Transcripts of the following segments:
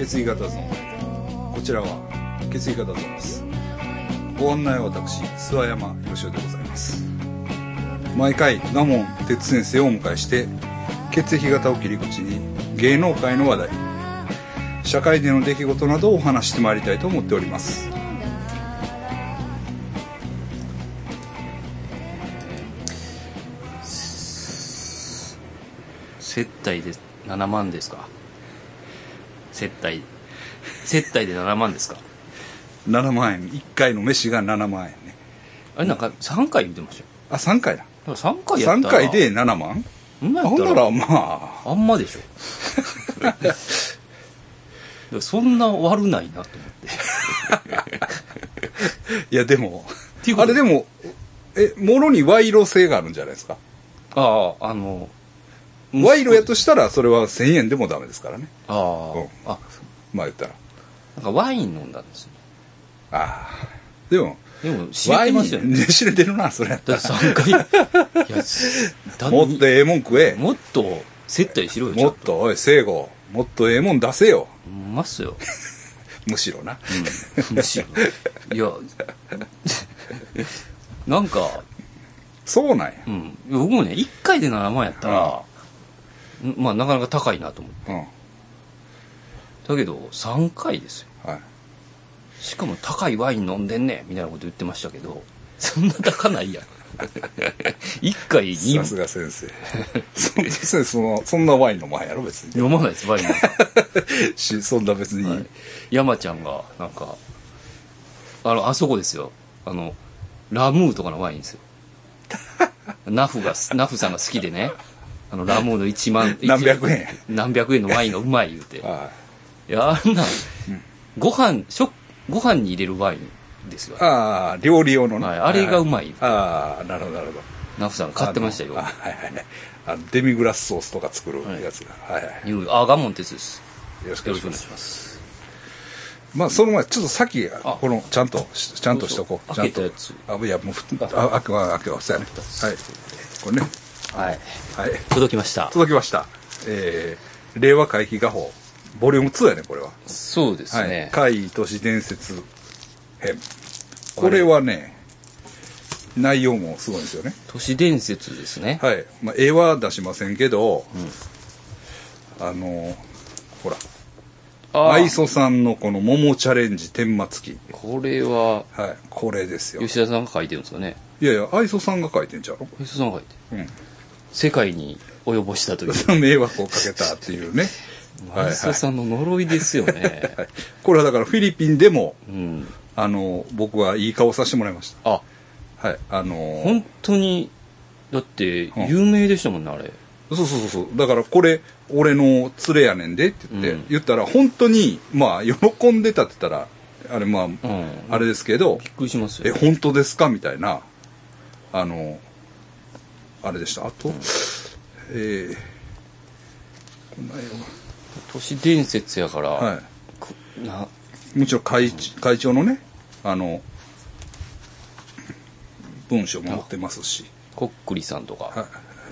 こそ血液型ゾーン。こちらは血液型ゾーンです。ご案内は私諏訪山義雄でございます。毎回賀門哲先生をお迎えして血液型を切り口に芸能界の話題社会での出来事などをお話してまいりたいと思っております。接待で7万ですか？接待。接待で7万ですか？7万円。1回の飯が7万円ね。あれなんか3回言ってましたよ。あ3回だ。だから3回やった3ら回で7万？ほんなあほんならまあ。あんまでしょ。だからそんな悪ないなと思って。いやでもていうことあれでもえもろに賄賂性があるんじゃないですか？あああの賄賂やとしたらそれは1000円でもダメですからね。あうん。あ、あまあ言ったら。なんかワイン飲んだんですよ。ああでもでも知れてますよね。知れてるなそれ。やったら3回もっとええもん食え。もっと接待しろよもっとおい聖子。もっとええもん出せよ。うますよ、むしろな。うん、むしろ。いや。なんかそうなんや。うん。僕もね1回で7万やったら、んまあなかなか高いなと思って。うん。だけど3回ですよ。はい。しかも高いワイン飲んでんねみたいなこと言ってましたけどそんな高ないやん。1回さす2が先生。そ先生そのそんなワイン飲まへんやろ別に。飲まないですワイン。なんかしそんな別に、はい。山ちゃんがなんかあのあそこですよ。あのラムーとかのワインですよ。ナフがナフさんが好きでねあのラムーの1万 何百円。何百円のワインがうまい言うて。いはい。やあんなんご飯食ご飯に入れるワインですよ。ああ料理用のね、はいあれがうまい。ああなるほどなるほど。ナフさんが買ってましたよ。あのあはいはい。はいあのデミグラスソースとか作るやつ。が、はい、はい。いうあガモン鉄です。よろしくお願いします。しまあその前ちょっと先あ。このちゃんとしちゃんとしとこう。ちゃんと。そうそう開けたやつ。あいやもうふあ開けは開けはそうやねはい。これね。はいはい。届きました。届きました。えー、令和回帰画報ボリューム2やねこれは。そうですはい。ね、怪異都市伝説編。これはね内容もすごいんですよね。都市伝説ですね、はい、まあ、絵は出しませんけど、あのほら。あ愛想さんのこの桃チャレンジ天末期これははい。これですよ。吉田さんが書いてるんですかね。いやいや愛想さんが書いてんちゃう？吉田さんが書いてる。うん世界に及ぼしたという。迷惑をかけたっていうね。はいはい吉田さんの呪いですよね、はい、これはだからフィリピンでもうん。あの僕はいい顔させてもらいましあ。たはいあの本当にだってうん。有名でしたもんねあれ。そうそうそうそう。だからこれ俺の連れやねんでって言って、うん。言ったら本当にまあ喜んでたって言ったらあれまあ、うん。あれですけどびっくりしますえよ本当ですか？みたいなあのあれでした。あと、えー、こんな絵都市伝説やから、ははくないもちろん会,、会長のねあの文章も載ってますし、こっくりさんとか、は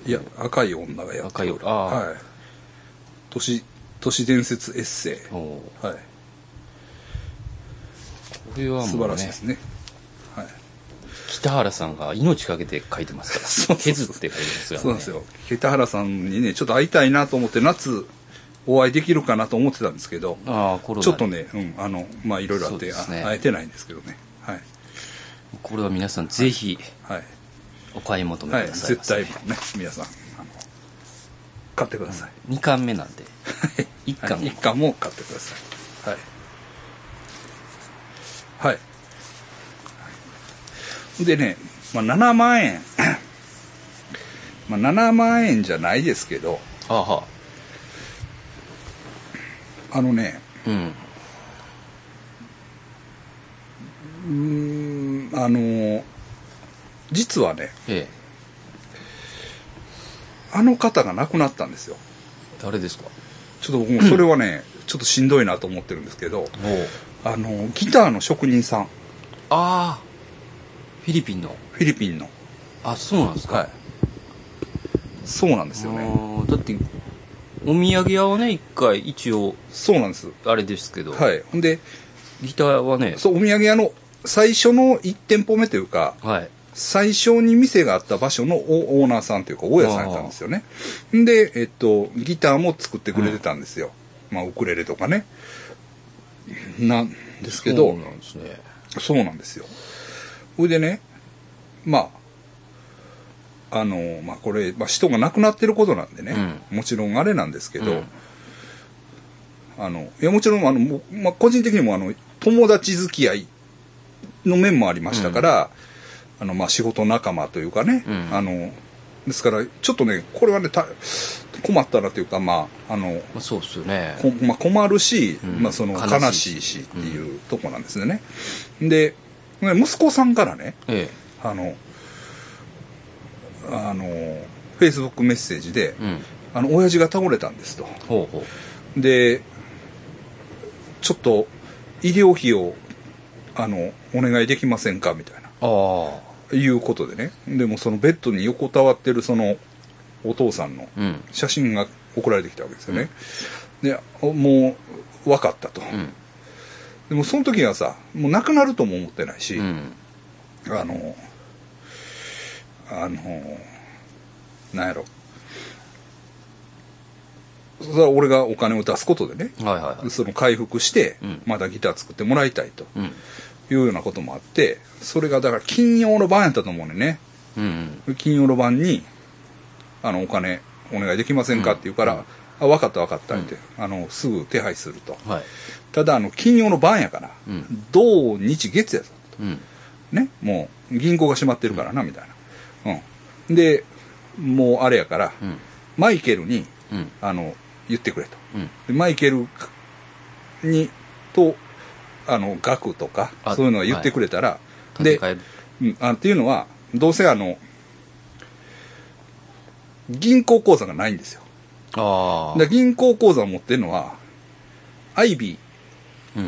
い、いや赤い女がやって赤い女。はい。都市都市伝説エッセイ。はい。これはもう、ね、素晴らしいですね。はい北原さんが命かけて書いてますからそう削って書いてます。から、ね、そうなんですよ。北原さんにねちょっと会いたいなと思って夏お会いできるかなと思ってたんですけどああコロナちょっとね、うん、あのまあいろいろあって、ね。あ会えてないんですけどね。はい。これは皆さんぜひはい、お買い求めはい、くださいませ、絶対ね皆さんあの買ってください、2巻目なんで。1巻はい、一巻も買ってください。はい。はいでね、まあ、7万円。まあ7万円じゃないですけど。ああはあ。のね。うん。うーんあの実はね。ええ。あの方が亡くなったんですよ。誰ですか？ちょっと僕もそれはね、ちょっとしんどいなと思ってるんですけど。おう。あのギターの職人さん。ああ。フィリピンの？フィリピンのあそうなんですか、はいそうなんですよねだってお土産屋はね、一回、一応、そうなんです。あれですけど、はい。ほんで、ギターはね、そう、お土産屋の最初の1店舗目というか、はい。最初に店があった場所のオオーナーさんというか、大家さんやったんですよね。んで、えっと、ギターも作ってくれてたんですよ。まあ、ウクレレとかね。なんですけど、そうなんですね。そうなんですよ。それでね、まあ、あの、まあこれ、まあ人が亡くなってることなんでね、もちろんあれなんですけど、うん。あの、いやもちろん、あの、まあ個人的にもあの、友達付き合いの面もありましたから、あの、まあ仕事仲間というかね、うん。あの、ですから、ちょっとね、これはね、た困ったなというか、まあ、あの、まあ、そうっすよね。こまあ、困るし、うん。まあ、その悲悲しいしっていうとこなんですよね。で、ね息子さんからね、えあの、あの、フェイスブックメッセージでえ。、うん。あの、親父が倒れたんですと。ほうほう。で、ちょっと医療費を、あの、お願いできませんか？みたいな。ああ。いうことでね。でもそのベッドに横たわってるそのお父さんのうん。写真が送られてきたわけですよね。で、おもう分かったと。うん。でもその時はさ、もう亡くなるとも思ってないし、うん。あの、あの、なんやろ。それは俺がお金を出すことでね、はいはいはい。その回復してうん、またギター作ってもらいたいとうん。いうようなこともあって、それがだから金曜の晩やったと思うねんね。うん。金曜の晩に、あの、お金お願いできませんかって言うから、あ、分かった分かったって、あの、すぐ手配すると。はい。ただ、あの、金曜の晩やから、うん土日月やぞ。うん。ね、もう銀行が閉まってるからな、みたいな。うん。で、もうあれやから、うん。マイケルに、うん。あの、言ってくれと。マイケルに、と、あの、額とか、あそういうのは言ってくれたら、で、立て替える。うん、あっていうのは、どうせあの、銀行口座がないんですよ。ああ。で銀行口座を持ってるのは、アイビうんー、。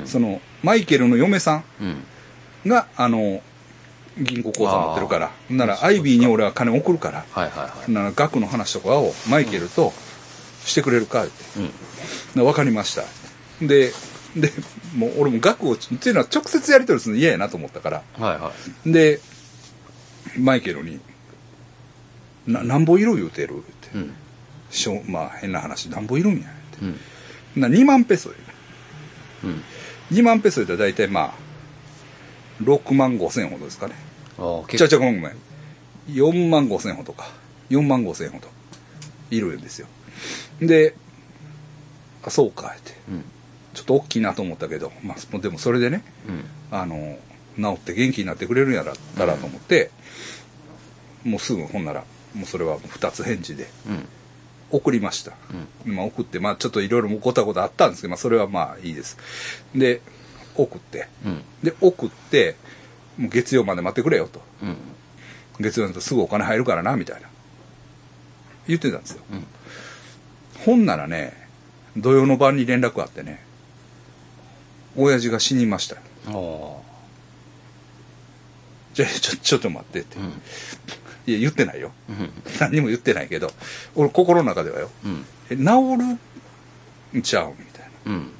その、マイケルの嫁さうん。んが、あの、銀行口座持ってるから、なら、アイビーに俺は金送るから、はいはいはい。なら、額の話とかをマイケルとしてくれるかって。うん。でわかりました。で、で、もう俺も額を、っていうのは直接やり取りするの嫌やなと思ったから、はいはい。で、マイケルに、な、なんぼいる？言うてるって。うん。しょまあ変な話、なんぼいるんや？って。うん。な2万ペソ言ううん。2万ペソ言ったら大体まあ、6万5千ほどですかね。ああ、ちゃ結ちゃごめんごめん。4万5千ほどか。4万5千ほど。いるんですよ。で、あ、そうか、って。うん。ちょっと大きいなと思ったけど、まあ、でもそれでね、うん。あの、治って元気になってくれるんやったらと思って、もうすぐほんなら、もうそれはもう2つ返事でうん。送りました。まあ送って、まあちょっといろいろもごたごたあったんですけど、まあそれはまあいいです。で、送って、うん。で、送って、もう月曜まで待ってくれよと。うん。月曜になるとすぐお金入るからな、みたいな。言ってたんですよ。うんほんならね、土曜の晩に連絡があってね、親父が死にましたよ。ああ。じゃあ、ちょ、ちょっと待ってって。うん。いや、言ってないよ。うん。何にも言ってないけど、俺心の中ではよ、うん。え、治るんちゃうみたいな。うん。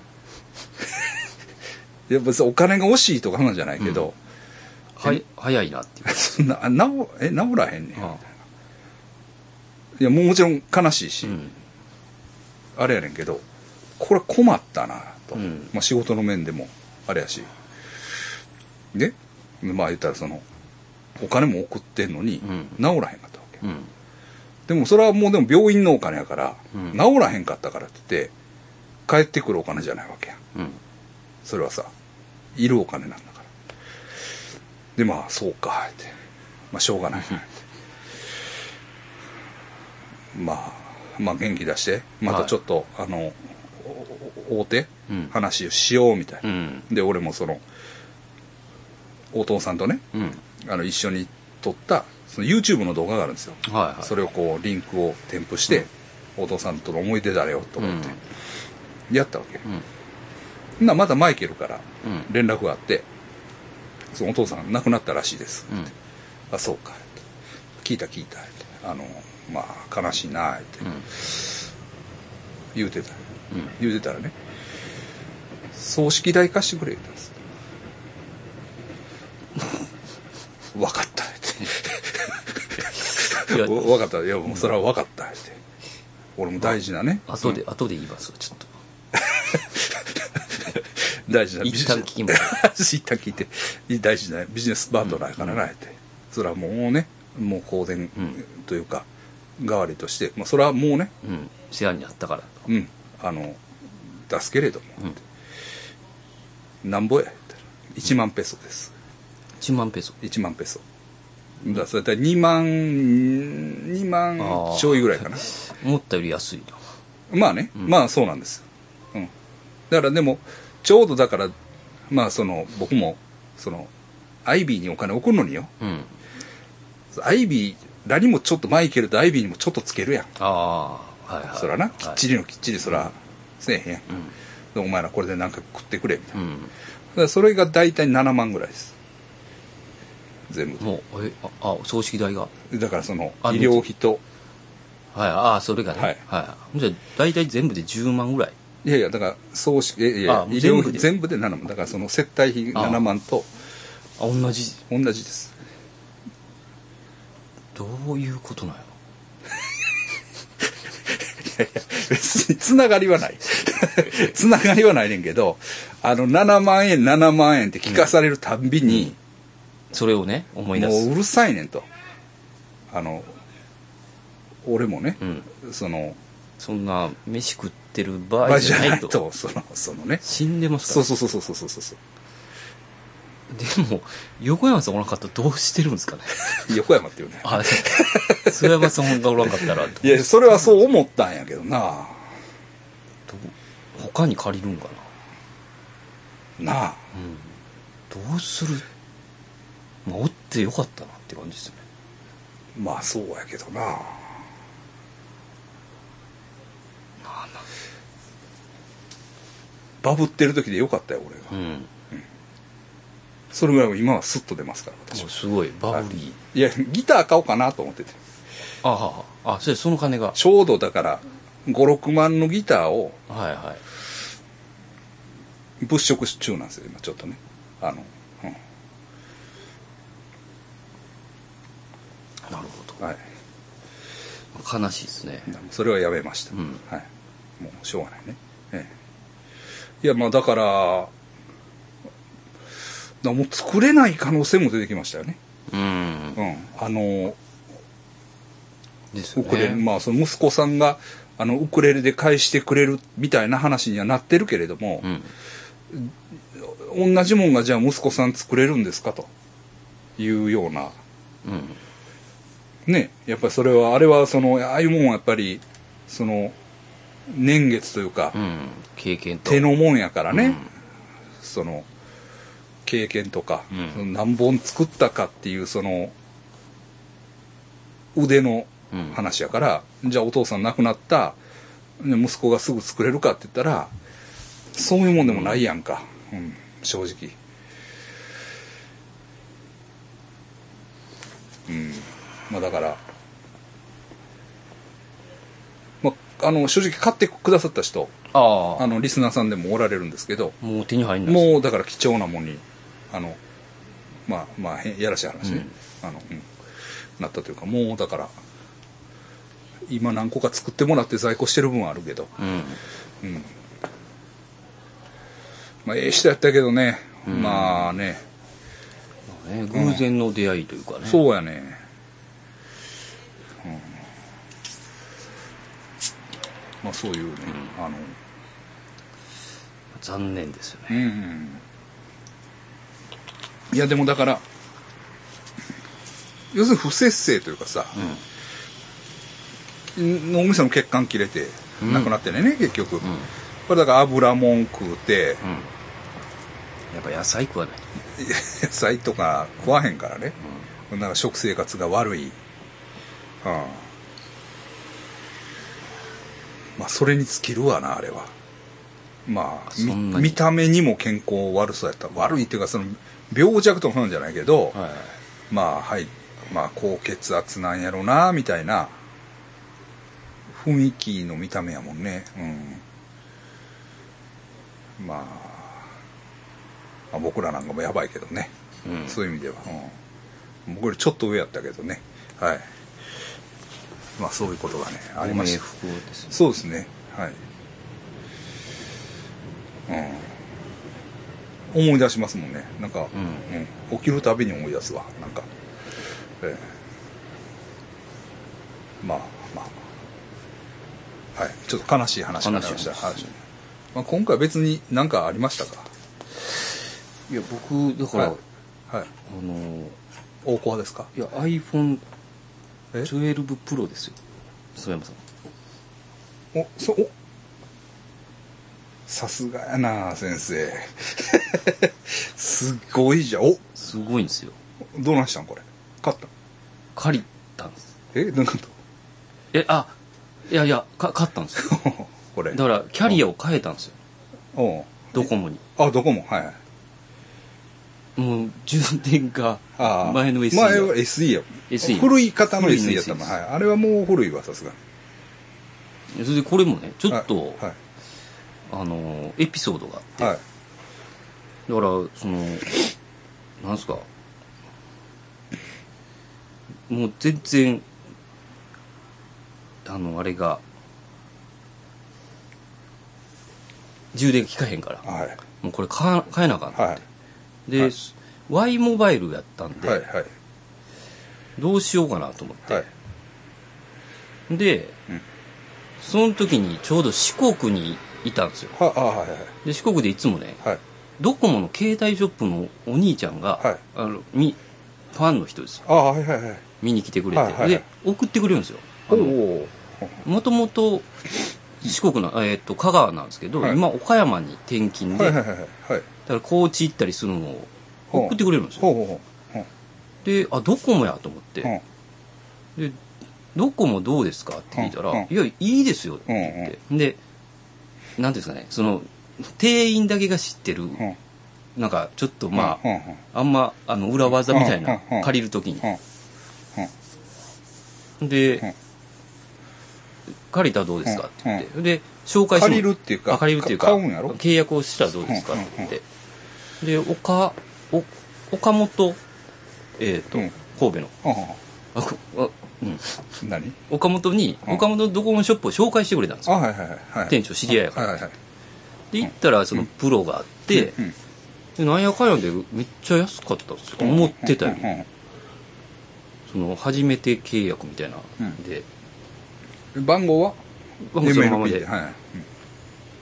い や、別にお金が惜しいとかなんじゃないけど、はい、早いなっていう。そんな、あ治、え、治らへんねん。みたいなあいや、もうもちろん悲しいし、うん。あれやねんけど、これ困ったなと。うんまあ仕事の面でも、あれやし。で、まあ言ったらその、お金も送ってんのに、うん治らへんかったわけ。うん。でもそれはもうでも病院のお金やから、うん治らへんかったからって言って、帰ってくるお金じゃないわけやん。うん。それはさ、いるお金なんだから。で、まあ、そうか、って。まあ、しょうがない。まあ、まあ、元気出して、またちょっと、あの、おお大手、うん話をしようみたいな。うん。で、俺もその、お父さんとね、うん。あの、一緒に撮った、その YouTube の動画があるんですよ。はいはい。それをこう、リンクを添付して、お父さんとの思い出だよ、と思って、やったわけ。うん。ならまたマイケルからうん。連絡があって、そのお父さん亡くなったらしいです。うん。あ、そうか。聞いた聞いた。あの、まあ、悲しいな、って。言うてた、言うてたらね葬式代貸してくれ言ったんです 分かった。って分かった。いや もうそれは分かった。って俺も大事なね。後で、後で言いますわちょっと。大事な一旦聞きます。一旦聞いて。大事なビジネスパートナーやからなって、それはもうねもう香典というか、代わりとして、まあ、それはもうね。うん。世話になったから。うん。あの出すけれども、なんぼや言ったら。1万ペソです1万ペソ。1万ペソ。だそれだ2万2万ちょいぐらいかな。思ったより安いな。まあね、まあそうなんです、うん、だからでもちょうどだからまあその僕もそのアイビーにお金送るのによ。うん。アイビーらにもちょっとマイケルとアイビーにもちょっとつけるやん。ああはいはい。そらな。はい。きっちりのきっちりそらせえへんやん、お前らこれでなんか食ってくれみたいな、うん。それが大体7万ぐらいです全部。もうえああ葬式代が。でだからその医あ療費と。はいああそれがね。はい。はい、じゃあ大体全部で10万ぐらい。いやいやだから葬式いやいやあ医療費全部で7万。だからその接待費あ。7万と。あ同じ。同じです。どういうことなんや別につながりはない。つながりはないねんけどあの7万円7万円って聞かされるたんびに、それをね思い出す。もううるさいねんと。あの俺もね、うん。そのそんな飯食ってる場場合合じじゃないととそのそのね。死んでますから。そうそうそうそうそうそうそう。でも横山さんおらんかったらどうしてるんですかね。横山っていうね。あ諏訪山さんがおらんかったらどいやそれはそう思ったんやけどな。他に借りるんかな。なあ。どうするまあおってよかったなって感じですよね。まあそうやけどな。バブってる時でよかったよ俺が。うん。それぐらいは今はスッと出ますから私は。すごい。バブリー。いやギター買おうかなと思ってて。あああそれその金が。ちょうどだから56万のギターをはいはい。物色中なんですよ今ちょっとね。あの、うんなるほはい。ど悲しいですね。それはやめました、うん。はい。もうしょうがないね、ええ、いやまあだからだもう作れない可能性も出てきましたよね。うん。うん。あのですよウクレレ、ねまあその息子さんがあのウクレレで返してくれるみたいな話にはなってるけれどもう、ん。同じもんがじゃあ息子さん作れるんですか？というようなうんねやっぱりそれはあれはそのああいうもんはやっぱりその年月というか、うん経験と。手のもんやからね、うん。その経験とか、うん。その何本作ったかっていうその腕のうん。話やから、じゃあお父さん亡くなったね息子がすぐ作れるかって言ったらそういうもんでもないやんか、うん、正直。うんまあだから。まああの正直買ってくださった人ああ。あのリスナーさんでもおられるんですけどもう手に入んないもうだから貴重なもんにあのまあまあへんやらしい話ね、あのうん、なったというかもうだから今何個か作ってもらって在庫してる分はあるけど。うん。まあええ人やったけどね、うん。まあね。まあね偶然の出会いというかね。そうやね、うん、まあそういうね、あの。残念ですよね。うんいやでもだから要するに不節制というかさ、脳みその血管切れてうん。亡くなってね、結局、うん。これだから油もん食うて。うん。やっぱ野菜食わない。野菜とか食わへんからね、なんか食生活が悪い、うん、まあそれに尽きるわなあれはまあ見た目にも健康悪そうやった悪いっていうかその病弱とかなんじゃないけど、はいまあはいまあ高血圧なんやろなみたいな雰囲気の見た目やもんね。うん。まあ、まあ、僕らなんかもやばいけどね。うんそういう意味では。うん、僕よりちょっと上やったけどね。はい。まあそういうことがね、ありました。ねそうですね。はい。うん。思い出しますもんね。なんか、うんうん起きるたびに思い出すわ。なんか。ええまあまあ。はい。ちょっと悲しい話になりました。悲しいはいまあ、今回別に何かありましたか？いや僕だから、はい。はい。あの大コアですか？いや iPhone12 え Pro ですよ。曽山さん。お、そ、お。さすがやな先生。すっごいじゃん。お。すごいんですよ。どうなんしたんこれ？買った借りたんです。え？どうなんと？えあいやいやか買ったんですよ。これ。だからキャリアを変えたんですよ。おう。ドコモに。あ、どこも。はいはい。もう充電がああ前の SE 前はが SE や。SE 古い方の SE やったの。SE はい。あれはもう古いわ、さすがに。それでこれもねちょっと、はい。あのエピソードがあって、はい。だからそのなんすかもう全然あのあれが充電効かへんからはい。もうこれ買わ買えなあかんって、はい。で、はい Y モバイルやったんで、はい。はい。どうしようかなと思って、はい。で、うんその時にちょうど四国にいたんですよは、いはいで四国でいつもねはい。ドコモの携帯ショップのお兄ちゃんが、はいあのみファンの人です。見に来てくれて、はいはいはいで送ってくれるんですよ。もともと四国の、えーっと香川なんですけど、はい今岡山に転勤で、はいはいはいはい。はい。だから高知行ったりするのを送ってくれるんですよ。ほうほうほう。であドコモやと思って、うん。でドコモどうですかって聞いたら、いやいいですよって言って、でなんですかねその店員だけが知ってる、うん。なんかちょっとまあ、あんまあの裏技みたいな、借りる時に、うん。で、うん借りたらどうですか？って言って、うで紹介しても借りるっていうかあ借りるっていうか契約をしたらどうですか？って言って、で岡お岡本えっ、と、うん。神戸の。うんあこあ、うん、何？岡本に、うん。岡本ドコモショップを紹介してくれたんですあ、よはいはいはい。はい。店長知り合いやから。はいはいはい。で行ったらそのプロがあって、うん、でなんやかんやでめっちゃ安かったんですよ、思ってたより、その初めて契約みたいなうんで、うん番号は？まあそのままでで。は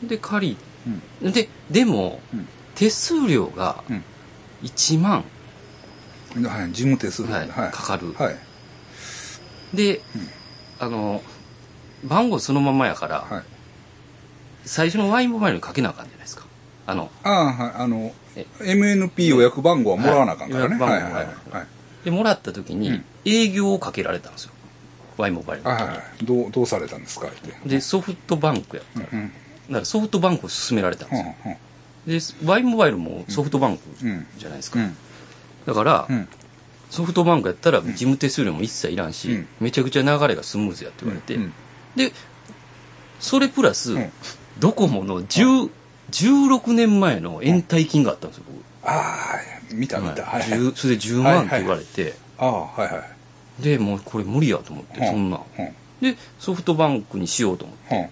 い。で借うん。りででも、うん。手数料がうん。1万、うん。はい、事務手数料。はい。ねはい。かかる。はい。で、あの番号そのままやから、はい。最初の Y モバイルにかけなあかんじゃないですか。あのああ、はい。あのえ、MNP 予約番号はもらわなあかんからね。はい。はい。はい。はい。でもらった時にうん。営業をかけられたんですよ Y モバイルにはいはいはい。どう、どうされたんですか？って。でソフトバンクやったうん。うん。だからソフトバンクを勧められたんですようん。で Y モバイルもソフトバンクうん。じゃないですか、うん。だから、うん。ソフトバンクやったら事務手数料も一切いらんし、うんめちゃくちゃ流れがスムーズやって言われて、うん。でそれプラス、うんドコモの10 16年前の延滞金があったんですよ僕ああ、見た見た。はいはい。10それで10万って言われて、ああ、はいはい。でもうこれ無理やと思って、そんな。でソフトバンクにしようと思って。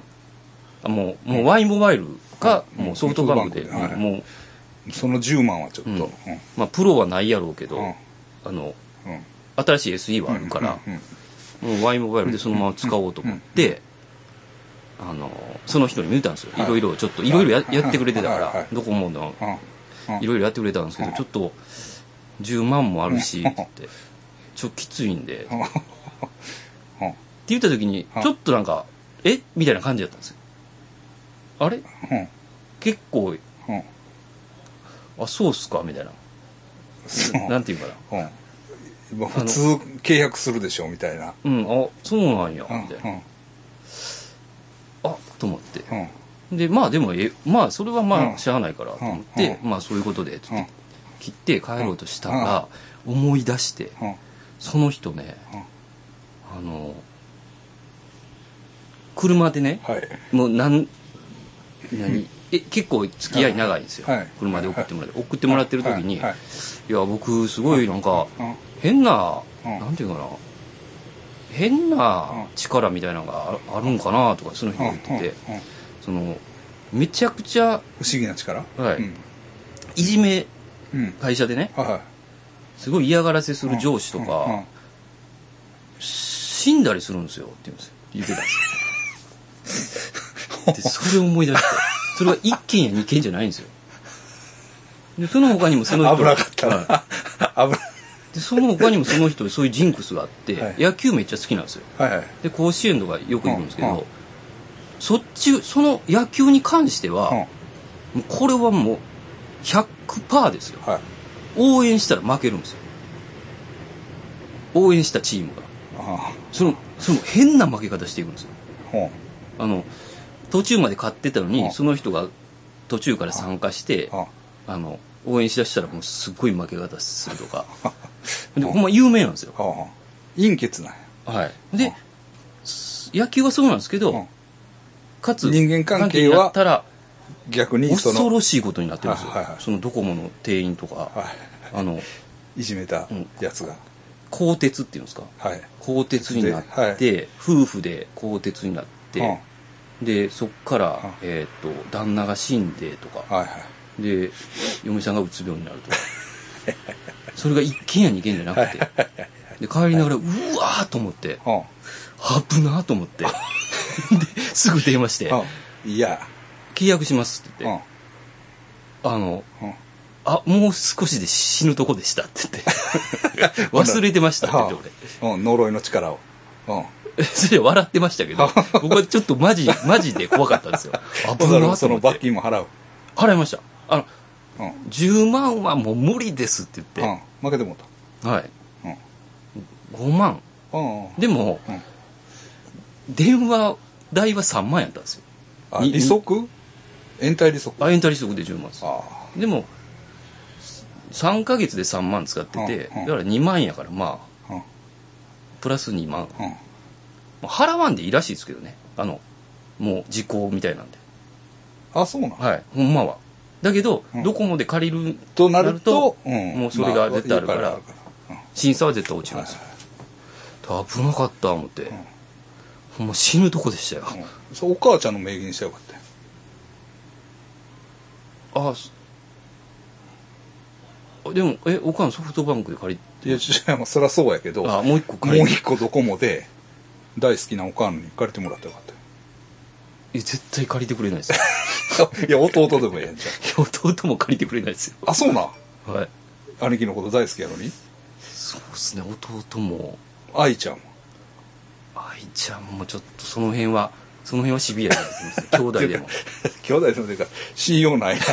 うん。あもうもう Y モバイルか、うん。もうソフトバンクで、もう、その10万はちょっと。まあ、プロはないやろうけど、うん。あのうん。新しい SE はあるから、もう Y モバイルでそのまま使おうと思って、あのその人にも言ったんですよ、はい。いろいろちょっといろいろやってくれてたからドコモのいろいろやってくれたんですけどうん。ちょっと10万もあるしうんってちょっときついんで。ってうん言った時にうん。ちょっとなんかえ？みたいな感じだったんですよ。あれ？うん。結構うん。あそうっすか？みたいな。なんていうかな。普通契約するでしょ、みたいな。うん。あそうなんや。うん。みたいな。あと思って。でまあでもえまあそれはまうん。あしゃあないからと思って、うん。まあそういうことでつっ切って帰ろうとしたら、思い出してうん。その人ね、うんあの車でね、はい。もうなん、何、え、結構付き合い長いんですよ。はい。車で送ってもらって。送ってもらってる時に、はい。はい。いや、僕、すごいなんか、うん。変な、うん。なんていうかな、変な力みたいなのがああるんかなとか、その人が言ってて、その、めちゃくちゃ、不思議な力？はい。うん。いじめ、うん。会社でね、はいはいすごい嫌がらせする上司とうんうんか、死んだりするんですよって言うんですよ。言ってたんですよ。で、それを思い出して、それが1件や2件じゃないんですよ。で、その他にもその人危なかったはない危で、その他にもその人、そういうジンクスがあって、はい野球めっちゃ好きなんですよ。はいはいで、甲子園とかよく行くんですけど、うんうんそっち、その野球に関しては、うんもうこれはもう100%ですよ。はい応援したら負けるんですよ。応援したチームが。あその、その変な負け方していくんですよ。あの、途中まで勝ってたのに、うんその人が途中から参加してう、ああの、応援しだしたらもうすっごい負け方するとか。で、ほんま有名なんですよ。あ陰血なんやはい。で、野球はそうなんですけど、うんかつ、人間関係はったら、逆にその恐ろしいことになってるんです。よ。はいはいはい。そのドコモの店員とか、はあの、いいじめたやつが。鋼鉄っていうんですか？はい。鋼鉄になって、はい。夫婦で鋼鉄になって、うん。で、そっから、うん。えっ、と、旦那が死んでとか、はいはい。で、嫁さんがうつ病になるとか。それが1件や2件じゃなくて。で、帰りながら、うわーと思って、うん。危なーと思って。で、すぐ電話して、うん。いや契約しますってうん言って、あの、うん。あ、もう少しで死ぬとこでしたって言って。忘れてましたって言ってうん。呪いの力を。うん。俺。それ笑ってましたけど、僕はちょっとマジ、マジで怖かったんですよ。危なその罰。金も払う。払いました。あの、うん。10万はもう無理ですってう言っん。負けてもうて、はい。た5万。うん。うんでも、うん。電話代は3万やったんですよ。あに利息？延滞利息。アイエンタリストで10万です。あでも、3ヶ月で3万使ってて、だから2万やからまあ、プラス2万。払わんでいいらしいですけどね。あの、もう時効みたいなんで。あそうなん。はい、ほんまは。だけど、うん。ドコモで借りるとなるとうん。もうそれが絶対あるから審査は絶対落ちるんですよ。危なかった思って、ん。ほんま死ぬとこでしたよ。うん。そうお母ちゃんの名義にしたらよかった。よあそあでも、え、おかんソフトバンクで借りいや、違う、まあ、そりゃそうやけど、あ、もう一個も借りう一個ドコモで、大好きなおかんに借りてもらったらよかっえ絶対借りてくれないですよ。たよ。いや、弟でもええんじゃん。弟も借りてくれないですよ。あ、そうなんはい。兄貴のこと大好きやのにそうですね、弟も、愛ちゃんも。愛ちゃんもちょっとその辺は、その辺はシビアになってますね。兄弟でも。兄弟でもというか、信用ないな。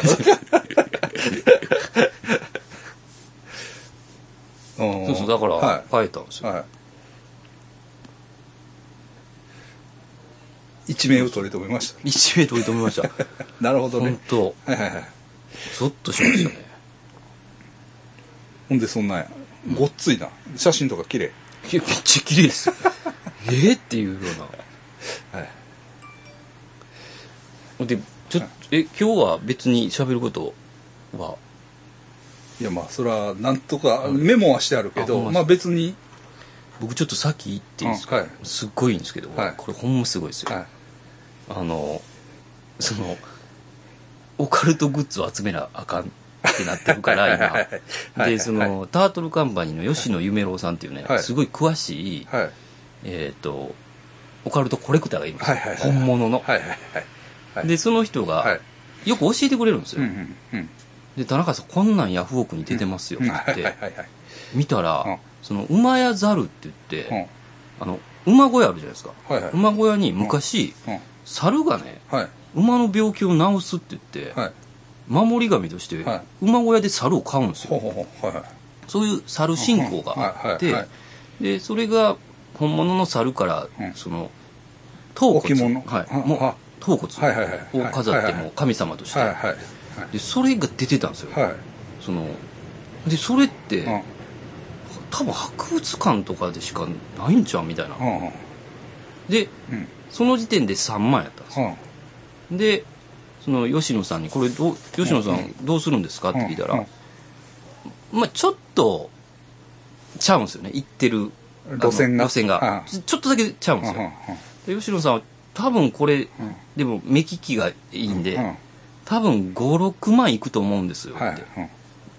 う んそうそう、だから、は変えたんですい。よ。はい。一命を取り留めました。一名取り留めました。なるほどね本。当はいはいはい。ゾッとしましたね。ほんでそんなんや。ごっついな。写真とか綺麗。めっちゃ綺麗ですよ。えーっていうようはい。な。で、ちょっと、え、今日は別に喋ることは、いやまあそれはなんとかメモはしてあるけど、ままあ別に、僕ちょっとさっき言っていいですか、うんはいすっごいいいんですけど、はいこれほんますごいですよ。はい。あの、その、オカルトグッズを集めなあかんってなってるから、今。で、はいその、タートルカンパニーの吉野夢郎さんっていうね、はいすごい詳しい、はい。えっ、と、オカルトコレクターがいます本物の。はいはいはい。はいで、その人はがい。よく教えてくれるんですよ。うんうんうん。で、田中さん、こんなんヤフオクに出てますよってって、はいはいはい。見たら、うんその、馬屋ザルって言って、うん。あの、馬小屋あるじゃないですか。はいはい。馬小屋に昔、うん。猿がね、はい。馬の病気を治すって言って、はい。守り神として、はい馬小屋で猿を飼うんですよ。そういう猿信仰があってはいはいはい、で、それが本物の猿からうん、その、頭骨、はい、あも頭骨を飾ってもう神様として。で、それが出てたんですよ。はい。その、で、それって、うん。多分博物館とかでしかないんちゃうみたいな。で、うん。その時点で3万やったんですようんでその吉野さんに「これどう吉野さんどうするんですか?」って聞いたら、うんまあちょっとちゃうんですよね行ってる路線がちょっとだけちゃうんですよ、で吉野さんは多分これ、でも目利きがいいんで、うん。うん多分56万いくと思うんですよって、はい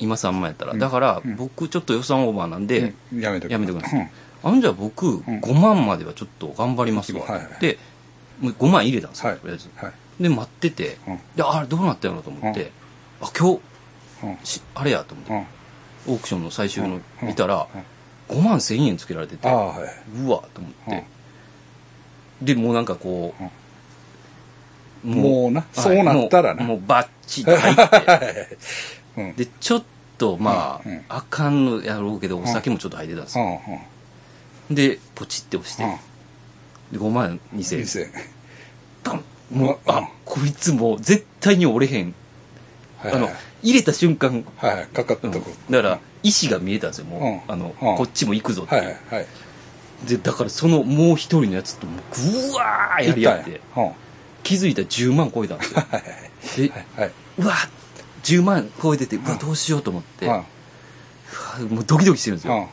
今3万やったら、うん。だから、うん。僕ちょっと予算オーバーなんで、うん。やめてく。ださいうん。あんじゃ僕5万まではちょっと頑張りますわ、はいはい。でもう5万入れたんですよ、はい。とりあえず。はい。で待ってて、うん。であれどうなったんやろと思って、あ今日あれやと思って、うん。オークションの最終のうん。見たら、5万1000円つけられてて、うわと思って、でもうなんかこう、もうなはいそうなったらな。もうもうバッチリ入って。うん。でちょっとまあ、あかんのやろうけどお酒もちょっと入ってたんですうよ、でポチって押して、うん。で5万2000円店パンもう、うん。あこいつもう絶対に折れへん、はいあの入れた瞬間、はいはい。かかっただから意志が見えたんですよもう、うん。あの、うん。こっちも行くぞって、いはいでだからそのもう一人のやつともうぐわーやり合って気づいたら10万超えたんですよ。で、はい。うわ10万超えててうわどうしようと思って、うんうわもうドキドキしてるんですよ、うん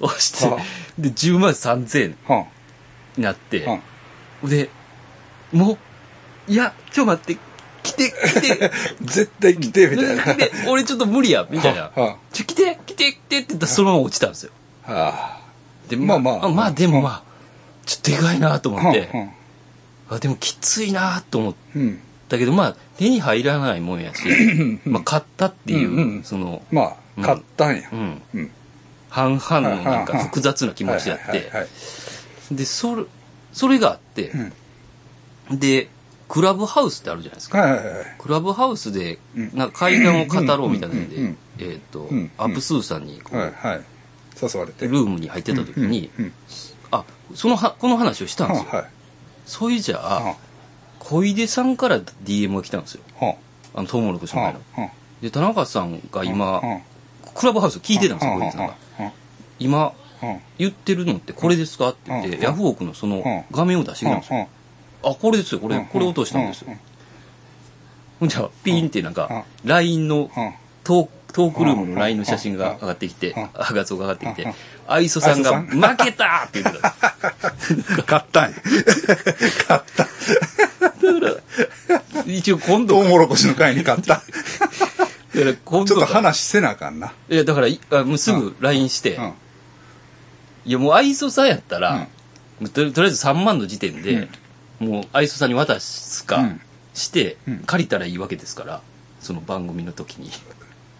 押してうんで10 万3000円うんになってうんでもういやちょ待って来て来て。絶対来てみたいな。で俺ちょっと無理やみたいな。うんちょ来て来て来てって言ったらそのまま落ちたんですよ。あ。でまあまあまあ。でもまあちょっとでかいなとあ思って。うんあでもきついなと思っうんたけどまあ手に入らないもんやしまあ買ったっていう、そのまあ買ったんや。うん。うん。半々のなんか複雑な気持ちやって。でそれそれがあってでクラブハウスってあるじゃないですか。はいはいはい。クラブハウスでうん。なんか階段を語ろうみたいなんでえっとうん。アップスーさんにこうはいはい。誘われて。ルームに入ってた時にあそのはこの話をしたんですよ。はい。それじゃはあ。小出さんから DM が来たんですよ。はあ。のトウモロコシの前はのはで田中さんが今はクラブハウス聞いてたんですよ小出さんが。今は言ってるのってこれですかって言っうんてヤフオクのその画面を出してきたんですよ。はあこれですよ。これこれ落としたんですよ。ほんじゃピーンってなんか LINE のはトークトークルームの LINE の写真が上がってきてあ画像が上がってきて愛想さんが「負けた!」って言ってた買ったんや。買った。一応今度トウモロコシの会に買った。だから今ちょっと度から話せなあかんな。いやだからいあもうすぐ LINE して、うん。いやもう愛想さんやったら、とりあえず3万の時点で、もう愛想さんに渡すかうん。して、うん。借りたらいいわけですからその番組の時に。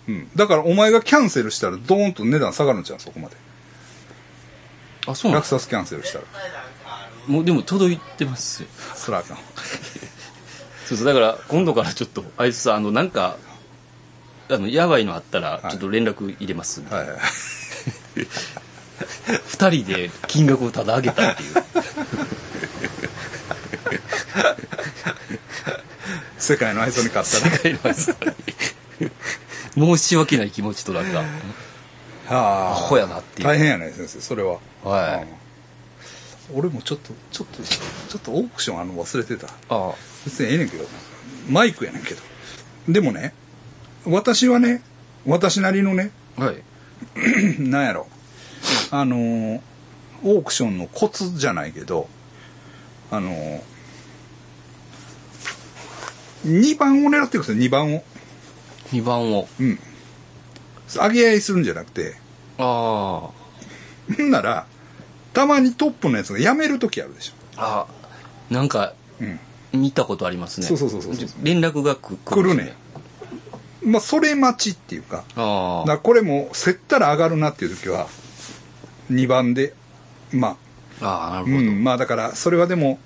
うん。だからお前がキャンセルしたらドーンと値段下がるんじゃんそこまで。あそうなんです落札キャンセルしたら。もうでも届いてますよ。そらあかん。そうそうだから今度からちょっと愛想さんあのなんかあのやばいのあったらはい。ちょっと連絡入れますんで、はいはい。二人で金額をただ上げたっていう 世界の愛想に買ったら世界の愛想に申し訳ない気持ちとなんか。はあ。アホやなっていう。大変やね先生それは。はい。うん。俺もちょっとちょっとちょっとオークションあの忘れてた。あ別にええねんけど。マイクやねんけど。でもね私はね私なりのねあはい。なんやろ。あのーオークションのコツじゃないけどあのー、2番を狙ってください2番を。2番を。うん。上げ合いするんじゃなくて。あほんならたまにトップのやつがやめる時あるでしああなんかょうん。見たことありますね。そうそうそうそう連絡がく来るね。まあそれ待ちっていうか。あだからこれも競ったら上がるなっていう時は2番でまあ。ああなあ、るほど、うん、まあだからそれはでも